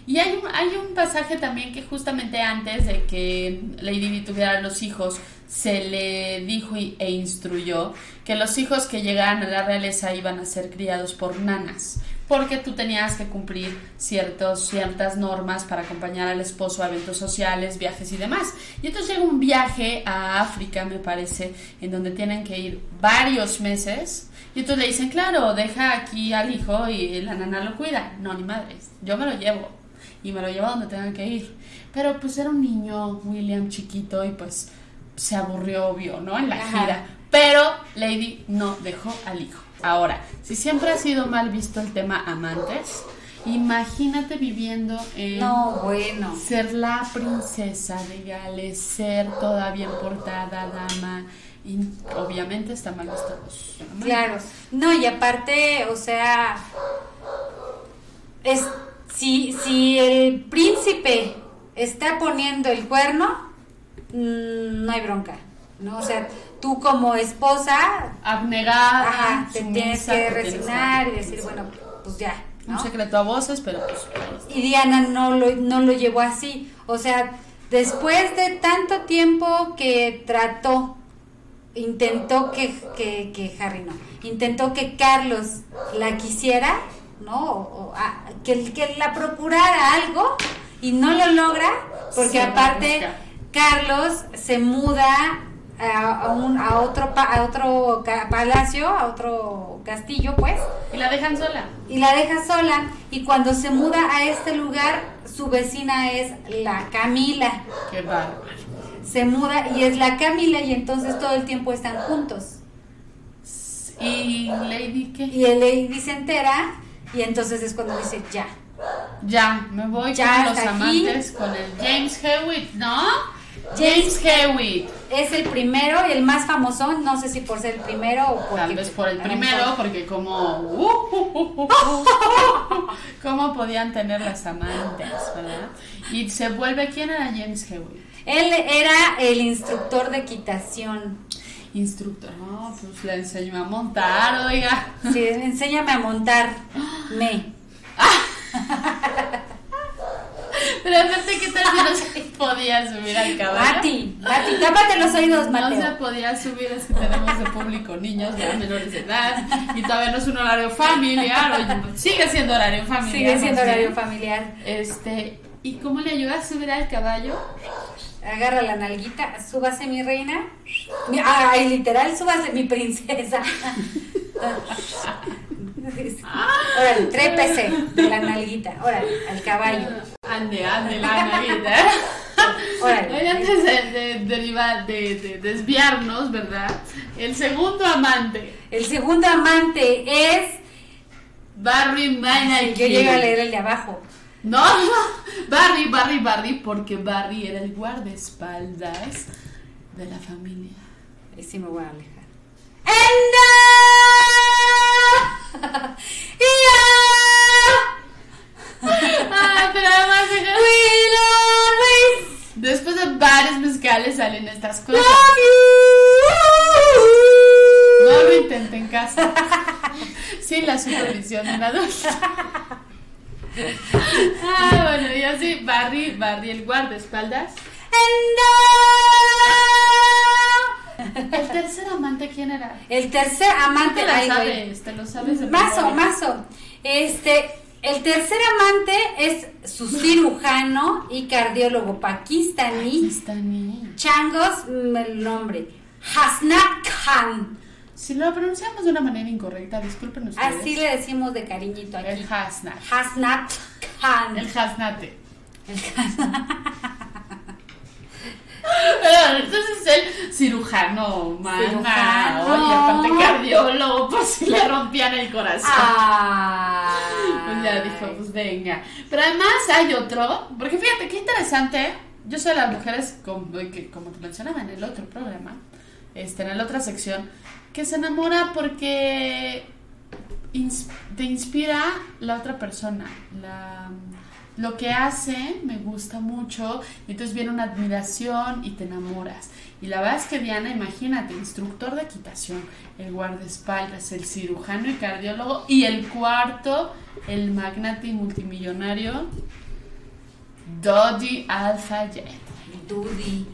y hay un, hay un pasaje también que justamente antes de que Lady Di tuviera los hijos, se le dijo y- e instruyó que los hijos que llegaran a la realeza iban a ser criados por nanas, porque tú tenías que cumplir ciertos, ciertas normas para acompañar al esposo a eventos sociales, viajes y demás. Y entonces llega un viaje a África, me parece, en donde tienen que ir varios meses. Y entonces le dicen, claro, deja aquí al hijo y la nana lo cuida. No, ni madres, yo me lo llevo y me lo llevo a donde tengan que ir. Pero pues era un niño, William, chiquito, y pues se aburrió, obvio, ¿no? En la Ajá. gira. Pero Lady no dejó al hijo. Ahora, si siempre ha sido mal visto el tema amantes, imagínate viviendo en No, bueno. ser la princesa de Gales, ser toda bien portada, dama, y obviamente está mal visto los amantes. Claro. No, y aparte, o sea, es si, si el príncipe está poniendo el cuerno, mm, no hay bronca, ¿no? O sea, tú como esposa, Abnegada, ajá, te tienes que resignar y decir, bueno, pues ya, Un secreto a voces, pero pues... Y Diana no lo, no lo llevó así. O sea, después de tanto tiempo que trató, intentó que, que, que Harry no, intentó que Carlos la quisiera, ¿no? O, o, ah, que, que la procurara algo y no lo logra, porque a aparte. Carlos se muda a, a un, a otro, pa- a otro palacio, a otro castillo, pues Y la dejan sola. y la deja sola y cuando se muda a este lugar su vecina es la Camila Qué bárbaro. se muda y es la Camila y entonces todo el tiempo están juntos ¿Y Lady qué? y el Lady se entera y entonces es cuando dice ya Ya, me voy Ya con los aquí. amantes, con el James Hewitt, ¿no? James Hewitt. Es el primero y el más famoso, no sé si por ser el primero o por Tal vez por el primero, porque como... ¿Cómo podían tener las amantes, verdad? Y se vuelve... ¿Quién era James Hewitt? Él era el instructor de equitación. Instructor. No, pues le enseñó a montar, oiga. Sí, enséñame a montar. Me. (laughs) Pero aparte, ¿qué tal si no se podía subir al caballo? Bati, Bati, tápate los oídos, No Mateo. se podía subir, es que tenemos de público niños ya menores de edad y todavía no es un horario familiar, oye, pues, sigue siendo horario familiar. Sigue siendo horario familiar. Este, ¿y cómo le ayuda a subir al caballo? Agarra la nalguita, súbase mi reina. Mi- Ay, literal, súbase mi princesa. Órale, trépese de la nalguita. Órale, al caballo. Ande, ande, la (laughs) navidad. Órale. Antes de, de, derivar- de, de desviarnos, ¿verdad? El segundo amante, El segundo amante es. Barry Manaki. Yo llego a leer el de abajo. No, no, (laughs) Barry, Barry, Barry, porque Barry era el guardaespaldas de la familia. Ahí sí me voy a alejar. ¡Enda! Pero además ¡Ya! Will always después de varios mezcales salen estas cosas. love you. No lo intenten en casa. Sin la supervisión de un adulto. Ah, bueno, y así Barry, Barry el guardaespaldas. El tercer amante, ¿quién era? El tercer amante. Te ay, sabes, te lo sabes de Mazo, mazo. Este, el tercer amante es su cirujano (laughs) y cardiólogo pakistaní. Pakistaní. Changos, mm, el nombre. Hasnat Khan. Si lo pronunciamos de una manera incorrecta, disculpen ustedes. Así le decimos de cariñito aquí. El Hasnat. Hasnat Khan. El Hasnate. El Hasnat. (laughs) Pero entonces el cirujano. Cirujano. Oye, aparte cardiólogo, por si le rompían el corazón. Ah. Pues ya dijo, pues venga. Pero además hay otro, porque fíjate qué interesante. Yo soy de las mujeres, como, que, como te mencionaba en el otro programa, este, en la otra sección, que se enamora porque ins- te inspira la otra persona. La, lo que hace me gusta mucho, y entonces viene una admiración y te enamoras. Y la verdad es que Diana, imagínate, instructor de equitación, el guardaespaldas, el cirujano y cardiólogo, y el cuarto, el magnate y multimillonario, Dodgy Alpha Jet. Dudy.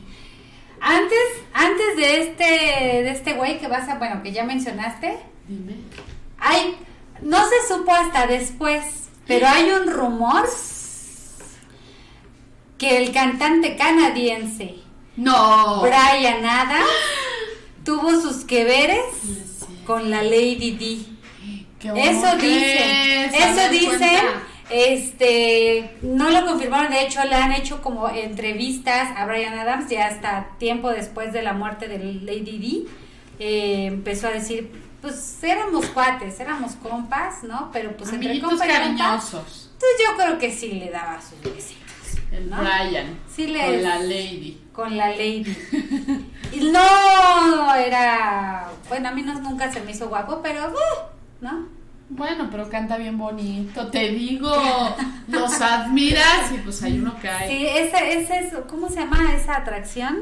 Antes, antes de este, de este güey que vas a, bueno, que ya mencionaste, Dime. hay, no se supo hasta después, pero hay un rumor que el cantante canadiense No. Brian Adams (gasps) tuvo sus que veres con la Lady D. ¿Qué Eso dicen, eso dicen, cuenta. este, no lo confirmaron, de hecho le han hecho como entrevistas a Brian Adams ya hasta tiempo después de la muerte de Lady D, eh, empezó a decir, pues éramos cuates, éramos compas, ¿no? Pero pues entre Amiguitos compa y compa, cariñosos. pues yo creo que sí le daba sus besitos El ¿no? Brian. Sí Con la Lady. con la Lady. Y no era, bueno, a mí no, nunca se me hizo guapo, pero, uh, ¿no? Bueno, pero canta bien bonito. Te digo, los admiras y pues ahí uno cae. Sí, ese, ese es, ¿cómo se llama esa atracción?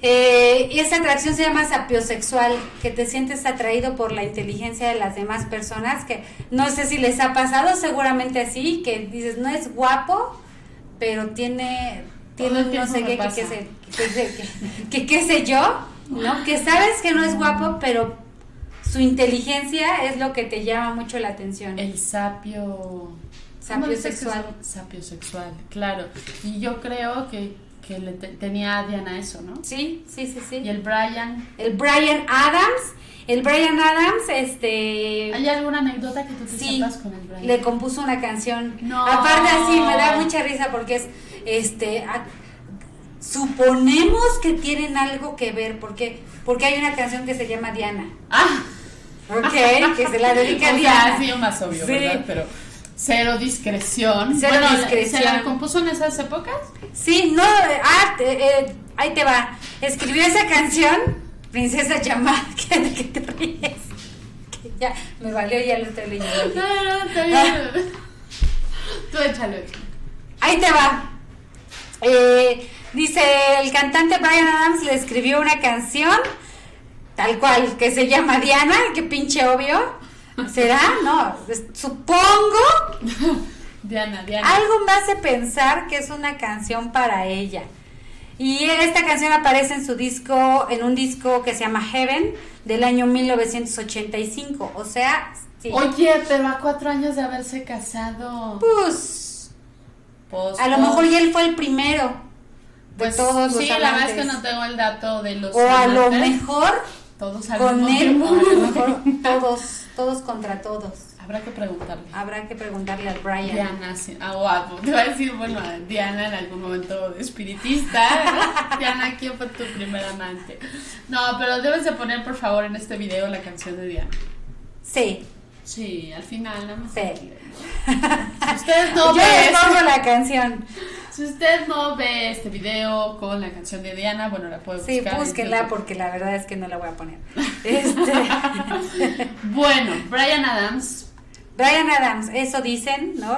Eh, y esa atracción se llama sapiosexual, que te sientes atraído por la inteligencia de las demás personas, que no sé si les ha pasado, seguramente así, que dices, no es guapo, pero tiene, tiene no sé qué, que, sé- que qué sé yo, ¿no? Que sabes que no es guapo, pero su inteligencia es lo que te llama mucho la atención. El sapio. Sapio ¿cómo dices que sexual. Sapio sexual, claro. Y yo creo que, que le te- tenía a Diana eso, ¿no? Sí, sí, sí, sí. Y el Brian. El Brian Adams, el Brian Adams, este, ¿Hay alguna anécdota que tú te sí, sepas con el Brian? le compuso una canción. No. Aparte así, me da mucha risa porque es, este, a- suponemos que tienen algo que ver, porque, porque hay una canción que se llama Diana, Ah, ¿ok? (laughs) Que se la dedica a Diana. ha sido más obvio, Sí. ¿verdad? Pero cero discreción. Cero Bueno, discreción. ¿Se la compuso en esas épocas? Sí, no, eh, ah, te- eh, Ahí te va. Escribió esa canción, Princesa Yamal, (laughs) que de que te ríes. Que ya me valió, ya lo estoy leyendo. No, no, está bien. Tú échalo. Ahí te va. Eh, dice, el cantante Brian Adams le escribió una canción, tal cual, que se llama Diana, que pinche obvio. ¿Será? No, supongo. (laughs) Diana, Diana. Algo me hace pensar que es una canción para ella. Y esta canción aparece en su disco, en un disco que se llama Heaven, del año 1985. O sea, sí. Oye, pero a cuatro años de haberse casado. Pues, Pues, a lo pues, mejor ya él fue el primero de pues, todos los Sí, la verdad es que no tengo el dato de los. O a lo mejor Todos al con mismo él, tiempo. a lo mejor (laughs) todos, todos contra todos. Habrá que preguntarle. Habrá que preguntarle al Brian. Diana, sí. Ah, guapo. Te voy a decir, bueno, a Diana en algún momento espiritista. (laughs) Diana, ¿quién fue tu primer amante? No, pero debes de poner, por favor, en este video la canción de Diana. Sí, Sí, al final, nada más. sí. (laughs) Si usted no Yo ve les pongo este, la canción. si usted no ve este video con la canción de Diana, bueno, la puede Sí, buscar. búsquenla YouTube. porque la verdad es que no la voy a poner. (laughs) Este, Bueno, Brian Adams. Brian Adams, eso dicen, ¿no?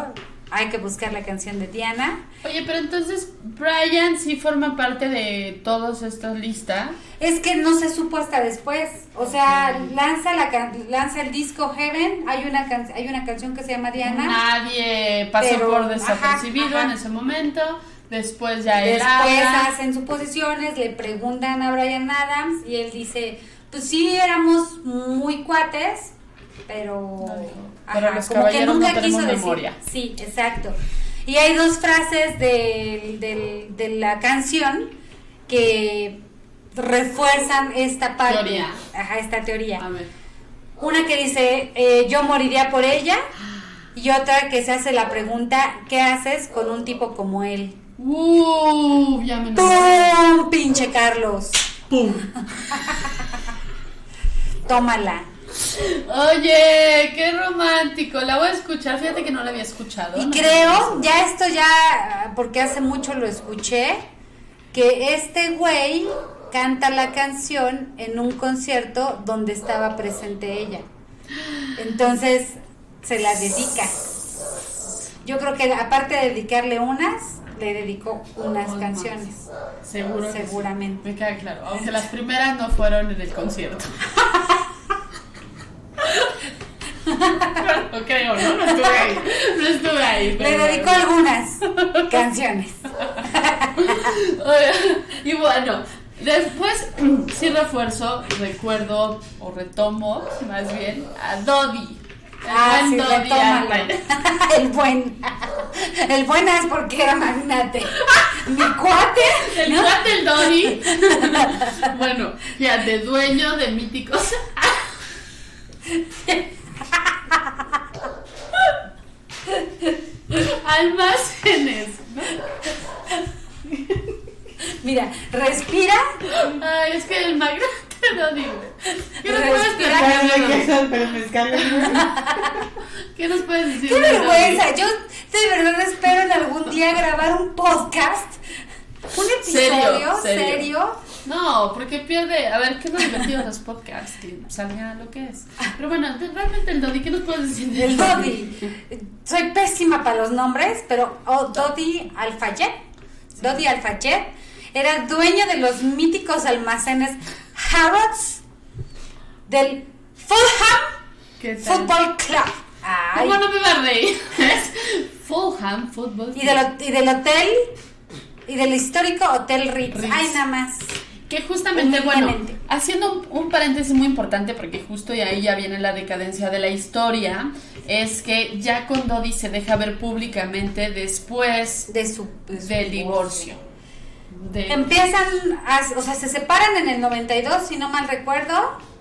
Hay que buscar la canción de Diana. Oye, pero entonces Brian sí forma parte de todas estas listas. Es que no se supo hasta después. O sea, lanza la lanza el disco Heaven. Hay una can- hay una canción que se llama Diana. Nadie pasó Pero, por ajá, desapercibido ajá. en ese momento. Después ya él Después habla. hacen suposiciones, le preguntan a Brian Adams y él dice, pues sí éramos muy cuates, pero, pero los como que nunca no quiso decir. memoria. Sí, exacto. Y hay dos frases del- de la canción que refuerzan esta parte, Teoría. Ajá, esta teoría. A ver. Una que dice, eh, yo moriría por ella, (gasps) y otra que se hace la pregunta, ¿qué haces con un tipo como él? Uh, ya me enamoré. ¡Pum! Pinche Carlos. Pum. (laughs) Tómala. Oye, qué romántico. La voy a escuchar. Fíjate que no la había escuchado. Y No creo, ya esto ya, porque hace mucho lo escuché, que este güey canta la canción en un concierto donde estaba presente ella. Entonces se la dedica. Yo creo que aparte de dedicarle unas, le dedicó unas canciones. Seguro. sí. Seguramente. Me queda claro. Aunque las primeras no fueron en el concierto. (laughs) no creo, ¿no? No estuve ahí. (laughs) No estuve ahí. Le dedicó algunas (laughs) canciones. (laughs) Y bueno, después (clears throat) sí refuerzo, recuerdo o retomo más bien a Dodi. El Ah, buen sí, Dodi. El buen. El buen es porque era magnate. Mi cuate. El ¿no? cuate del Dodi. bueno, fíjate, dueño de míticos. Almacenes. Mira, respira. Ay, es que el magnate Dodi. güey. ¿Qué nos puedes Respira. platicar de Dodi? queso para pescarlo. ¿Qué nos puedes decir? ¡Qué vergüenza! Yo de verdad espero en algún día grabar un podcast. Un episodio Serio, serio. serio. No, porque pierde. A ver, ¿qué lo divertido de los podcasts? Que salga lo que es. Pero bueno, de- realmente el Dodi, ¿qué nos puedes decir de El Dodi. Soy pésima para los nombres, pero oh, Dodi Alfayet. Dodi Alfayet era dueño de los míticos almacenes Harrods del Fulham. Football Club. Ay. ¿Cómo no me va a reír? Fulham Football Y, del, hot- y del hotel, y del histórico Hotel Ritz. Ritz. Ay, nada más. Que justamente, bueno, haciendo un, un paréntesis muy importante, porque justo y ahí ya viene la decadencia de la historia, es que ya con Dodi se deja ver públicamente después De su, de su del divorcio. De- Empiezan, a- o sea, se separan en el 92, si no mal recuerdo,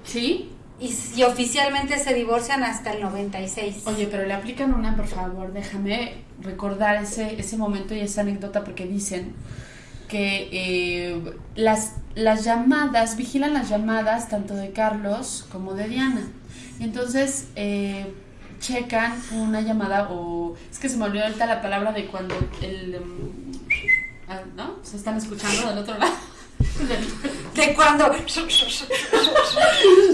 ¿Sí? y, y oficialmente se divorcian hasta el 96. Oye, pero le aplican una, por favor, déjame recordar ese, ese momento y esa anécdota porque dicen que eh, las, las llamadas, vigilan las llamadas tanto de Carlos como de Diana. Y entonces eh, checan una llamada o... Es que se me olvidó ahorita la palabra de cuando el... em, ah, ¿No? ¿Se están escuchando del otro lado? (laughs) De cuando.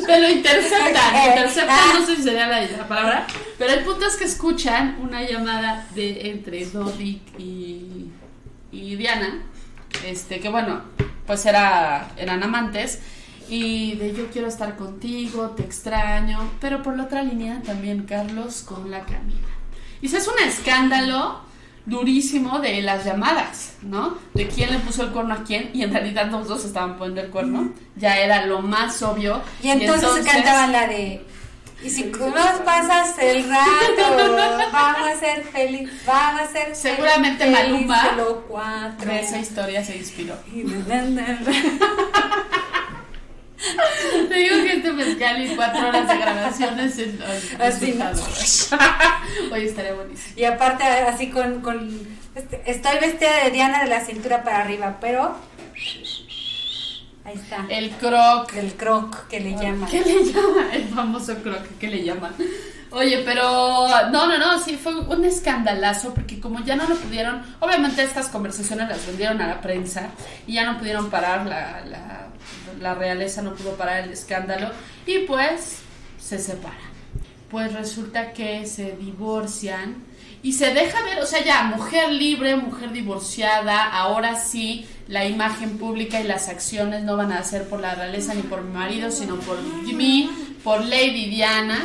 Te lo interceptan, interceptan, ah. no sé si sería la, la palabra, pero el punto es que escuchan una llamada de entre Dodi y, y Diana, este, que bueno, pues era, eran amantes, y de yo quiero estar contigo, te extraño, pero por la otra línea también Carlos con la Camila. Y se es un escándalo durísimo de las llamadas, ¿no? De quién le puso el cuerno a quién, y en realidad los dos estaban poniendo el cuerno, ya era lo más obvio. Y entonces, cantaban la de. Y si nos pasas el rato, vamos a ser feliz, vamos a ser Seguramente feliz, Maluma solo cuatro. De esa historia se inspiró. Te digo que este mezcal y cuatro horas de grabaciones es Así, ¿no? (laughs) Oye, estaría buenísimo. Y aparte, así con. con este, estoy vestida de Diana de la cintura para arriba, pero. Ahí está. El croc. El croc que le llaman. ¿Qué le llaman? El famoso croc que le llaman. Oye, pero no, no, no, sí fue un escandalazo porque como ya no lo pudieron, obviamente estas conversaciones las vendieron a la prensa y ya no pudieron parar, la, la, la realeza no pudo parar el escándalo y pues se separan. Pues resulta que se divorcian y se deja ver, o sea, ya mujer libre, mujer divorciada, ahora sí la imagen pública y las acciones no van a ser por la realeza ni por mi marido, sino por mí, por Lady Diana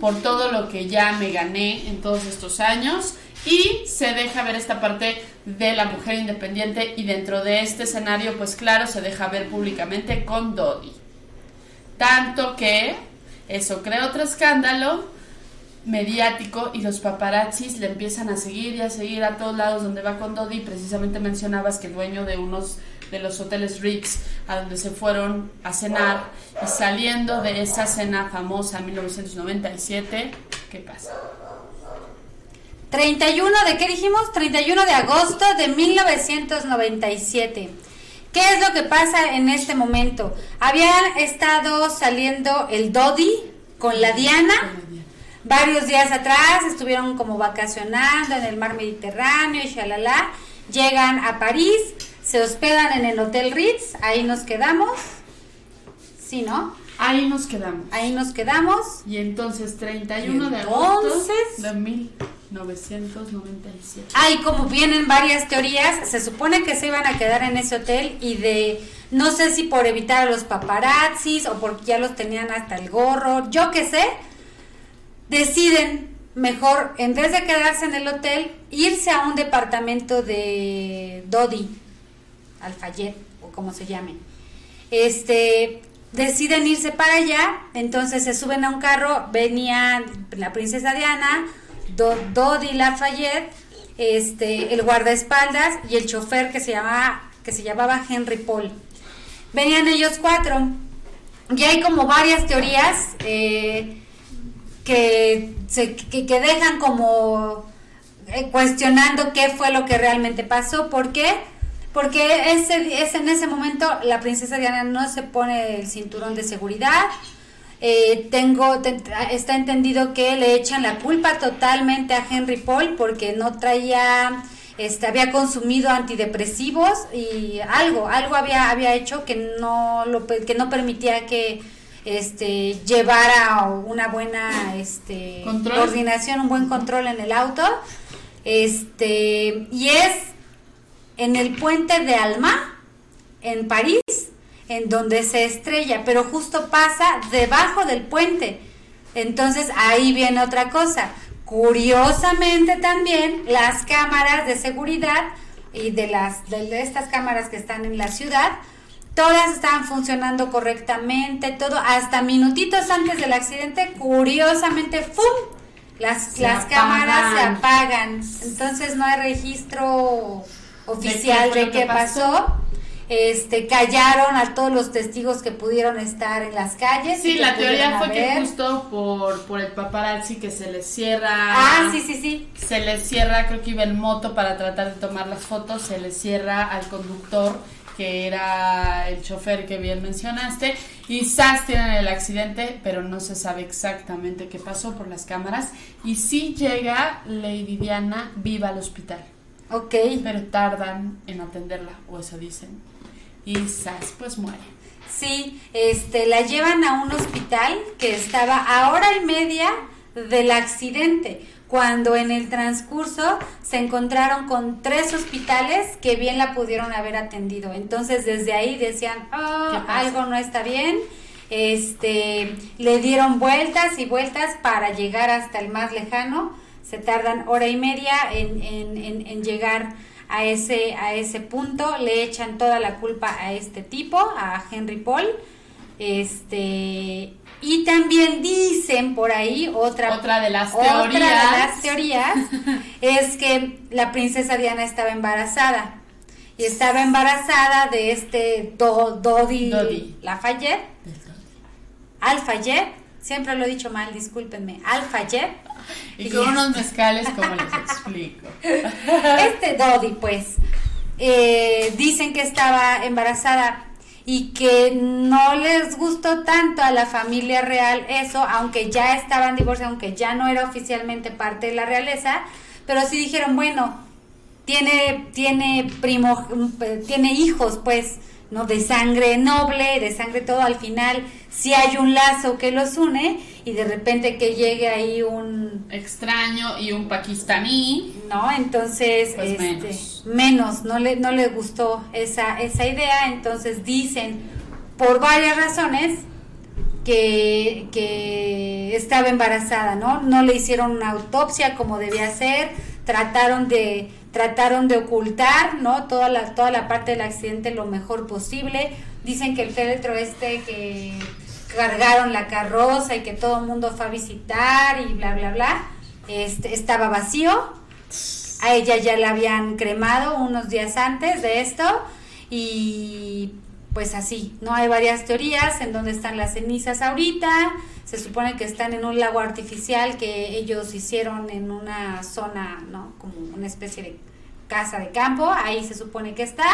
por todo lo que ya me gané en todos estos años y se deja ver esta parte de la mujer independiente y dentro de este escenario pues claro se deja ver públicamente con Dodi. Tanto que eso crea otro escándalo mediático y los paparazzis le empiezan a seguir y a seguir a todos lados donde va con Dodi. Precisamente mencionabas que el dueño de unos de los hoteles Ritz a donde se fueron a cenar y saliendo de esa cena famosa en 1997, ¿qué pasa? 31 de qué dijimos? 31 de agosto de 1997. ¿Qué es lo que pasa en este momento? Habían estado saliendo el Dodi con la Diana. Varios días atrás estuvieron como vacacionando en el mar Mediterráneo y shalala. Llegan a París, se hospedan en el Hotel Ritz, ahí nos quedamos. Sí, ¿no? Ahí nos quedamos. Ahí nos quedamos. Y entonces 31 ¿Y de agosto de 1997. Hay como vienen varias teorías, se supone que se iban a quedar en ese hotel y de no sé si por evitar a los paparazzis o porque ya los tenían hasta el gorro, yo qué sé, deciden mejor en vez de quedarse en el hotel irse a un departamento de Dodi, Alfayet o como se llame. Este deciden irse para allá, entonces se suben a un carro, venía la princesa Diana, Do- Dodi Lafayette, este, el guardaespaldas y el chofer que se llamaba, que se llamaba Henry Paul. Venían ellos cuatro. Y hay como varias teorías eh, que, se, que, dejan como eh, cuestionando qué fue lo que realmente pasó. ¿Por qué? Porque ese, es en ese momento la princesa Diana no se pone el cinturón de seguridad. Eh, tengo te- está entendido que le echan la culpa totalmente a Henry Paul porque no traía este había consumido antidepresivos y algo algo había había hecho que no lo que no permitía que este llevara una buena este Control. coordinación un buen control en el auto este y es en el puente de Alma en París en donde se estrella, pero justo pasa debajo del puente. Entonces ahí viene otra cosa. Curiosamente también las cámaras de seguridad y de las de estas cámaras que están en la ciudad, todas estaban funcionando correctamente, todo hasta minutitos antes del accidente, curiosamente ¡fum! Las, Se las cámaras se apagan. Entonces no hay registro oficial de qué pasó? pasó. Este, callaron a todos los testigos que pudieron estar en las calles. Sí, la teoría fue que justo por, por el paparazzi que se le cierra. Ah, sí, sí, sí. Se le cierra, creo que iba en moto para tratar de tomar las fotos, se le cierra al conductor que era el chofer que bien mencionaste y SAS tienen el accidente, pero no se sabe exactamente qué pasó por las cámaras y sí llega Lady Diana viva al hospital, Ok. pero tardan en atenderla, o eso dicen. y Sas pues muere. Sí, este, la llevan a un hospital que estaba a hora y media del accidente, cuando en el transcurso se encontraron con tres hospitales que bien la pudieron haber atendido. Entonces desde ahí decían, oh, algo no está bien. Este, le dieron vueltas y vueltas para llegar hasta el más lejano. Se tardan hora y media en, en, en llegar a ese, a ese punto, le echan toda la culpa a este tipo, a Henry Paul. Este, y también dicen por ahí otra, otra de las teorías, de las teorías (laughs) es que la princesa Diana estaba embarazada. Y estaba embarazada de este Dodi, Dodi. Lafayette. Alfayette, siempre lo he dicho mal, discúlpenme. Alfayette y con unos mezcales, como les (laughs) explico. Este Dodi, pues, eh, dicen que estaba embarazada y que no les gustó tanto a la familia real eso, aunque ya estaban divorciados, aunque ya no era oficialmente parte de la realeza, pero sí dijeron, bueno, tiene, tiene primo, tiene hijos, pues, ¿no? De sangre noble, de sangre todo, al final si hay un lazo que los une y de repente que llegue ahí un extraño y un pakistaní, ¿no? Entonces, pues este, menos. no le no le gustó esa esa idea, entonces dicen por varias razones que, que estaba embarazada, ¿no? No le hicieron una autopsia como debía ser, trataron de trataron de ocultar, ¿no? Toda la, toda la parte del accidente lo mejor posible. Dicen que el féretro este que cargaron la carroza y que todo el mundo fue a visitar y bla, bla, bla, este, estaba vacío. A ella ya la habían cremado unos días antes de esto y pues así, ¿no? Hay varias teorías en donde están las cenizas ahorita, se supone que están en un lago artificial que ellos hicieron en una zona, ¿no? Como una especie de casa de campo, ahí se supone que está,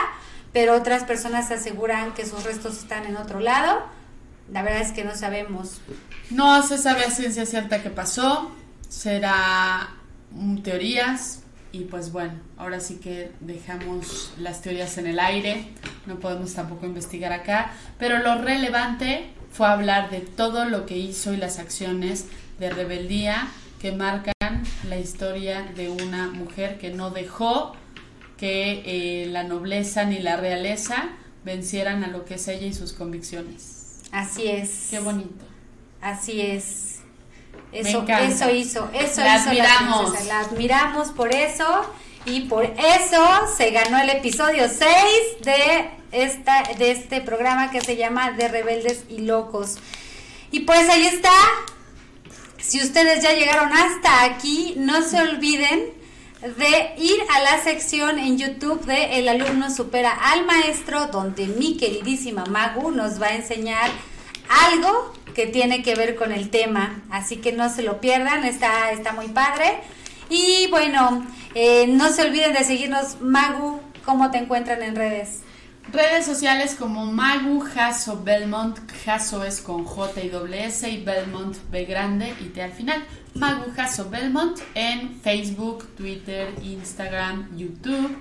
pero otras personas aseguran que sus restos están en otro lado. La verdad es que no sabemos. No se sabe a ciencia cierta qué pasó, será teorías, y pues bueno, ahora sí que dejamos las teorías en el aire, no podemos tampoco investigar acá, pero lo relevante fue hablar de todo lo que hizo y las acciones de rebeldía que marcan la historia de una mujer que no dejó que eh, la nobleza ni la realeza vencieran a lo que es ella y sus convicciones. Así es. Qué bonito. Así es. Eso, eso hizo, eso la hizo admiramos. la La admiramos por eso y por eso se ganó el episodio 6 de, esta, de este programa que se llama De Rebeldes y Locos. Y pues ahí está. Si ustedes ya llegaron hasta aquí, no se olviden de ir a la sección en YouTube de El alumno supera al maestro, donde mi queridísima Magu nos va a enseñar algo que tiene que ver con el tema. Así que no se lo pierdan, está, está muy padre. Y bueno, eh, no se olviden de seguirnos, Magu, ¿cómo te encuentran en redes? Redes sociales como Magu Jaso Belmont, Jaso es con J y S y Belmont B grande y T al final. Magu Jaso Belmont en Facebook, Twitter, Instagram, YouTube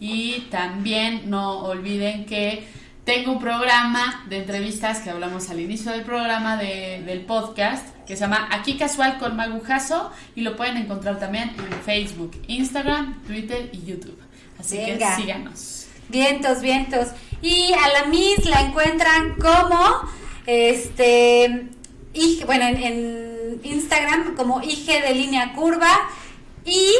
y también no olviden que tengo un programa de entrevistas que hablamos al inicio del programa del podcast que se llama Aquí Casual con Magujazo y lo pueden encontrar también en Facebook, Instagram, Twitter y YouTube. Así que síganos. Vientos, vientos. Y a la Miss la encuentran como este y, bueno en, en Instagram como IG de línea curva y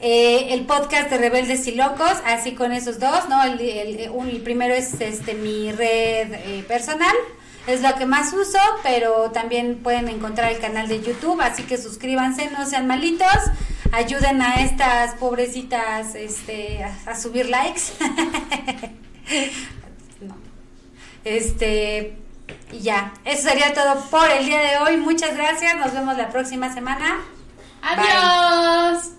eh, el podcast de Rebeldes y Locos, así con esos dos, ¿no? El, primero es este mi red eh, personal, es lo que más uso, pero también pueden encontrar el canal de YouTube, así que suscríbanse, no sean malitos, ayuden a estas pobrecitas este, a, subir likes. (laughs) Este, y ya, eso sería todo por el día de hoy. Muchas gracias, nos vemos la próxima semana. Adiós.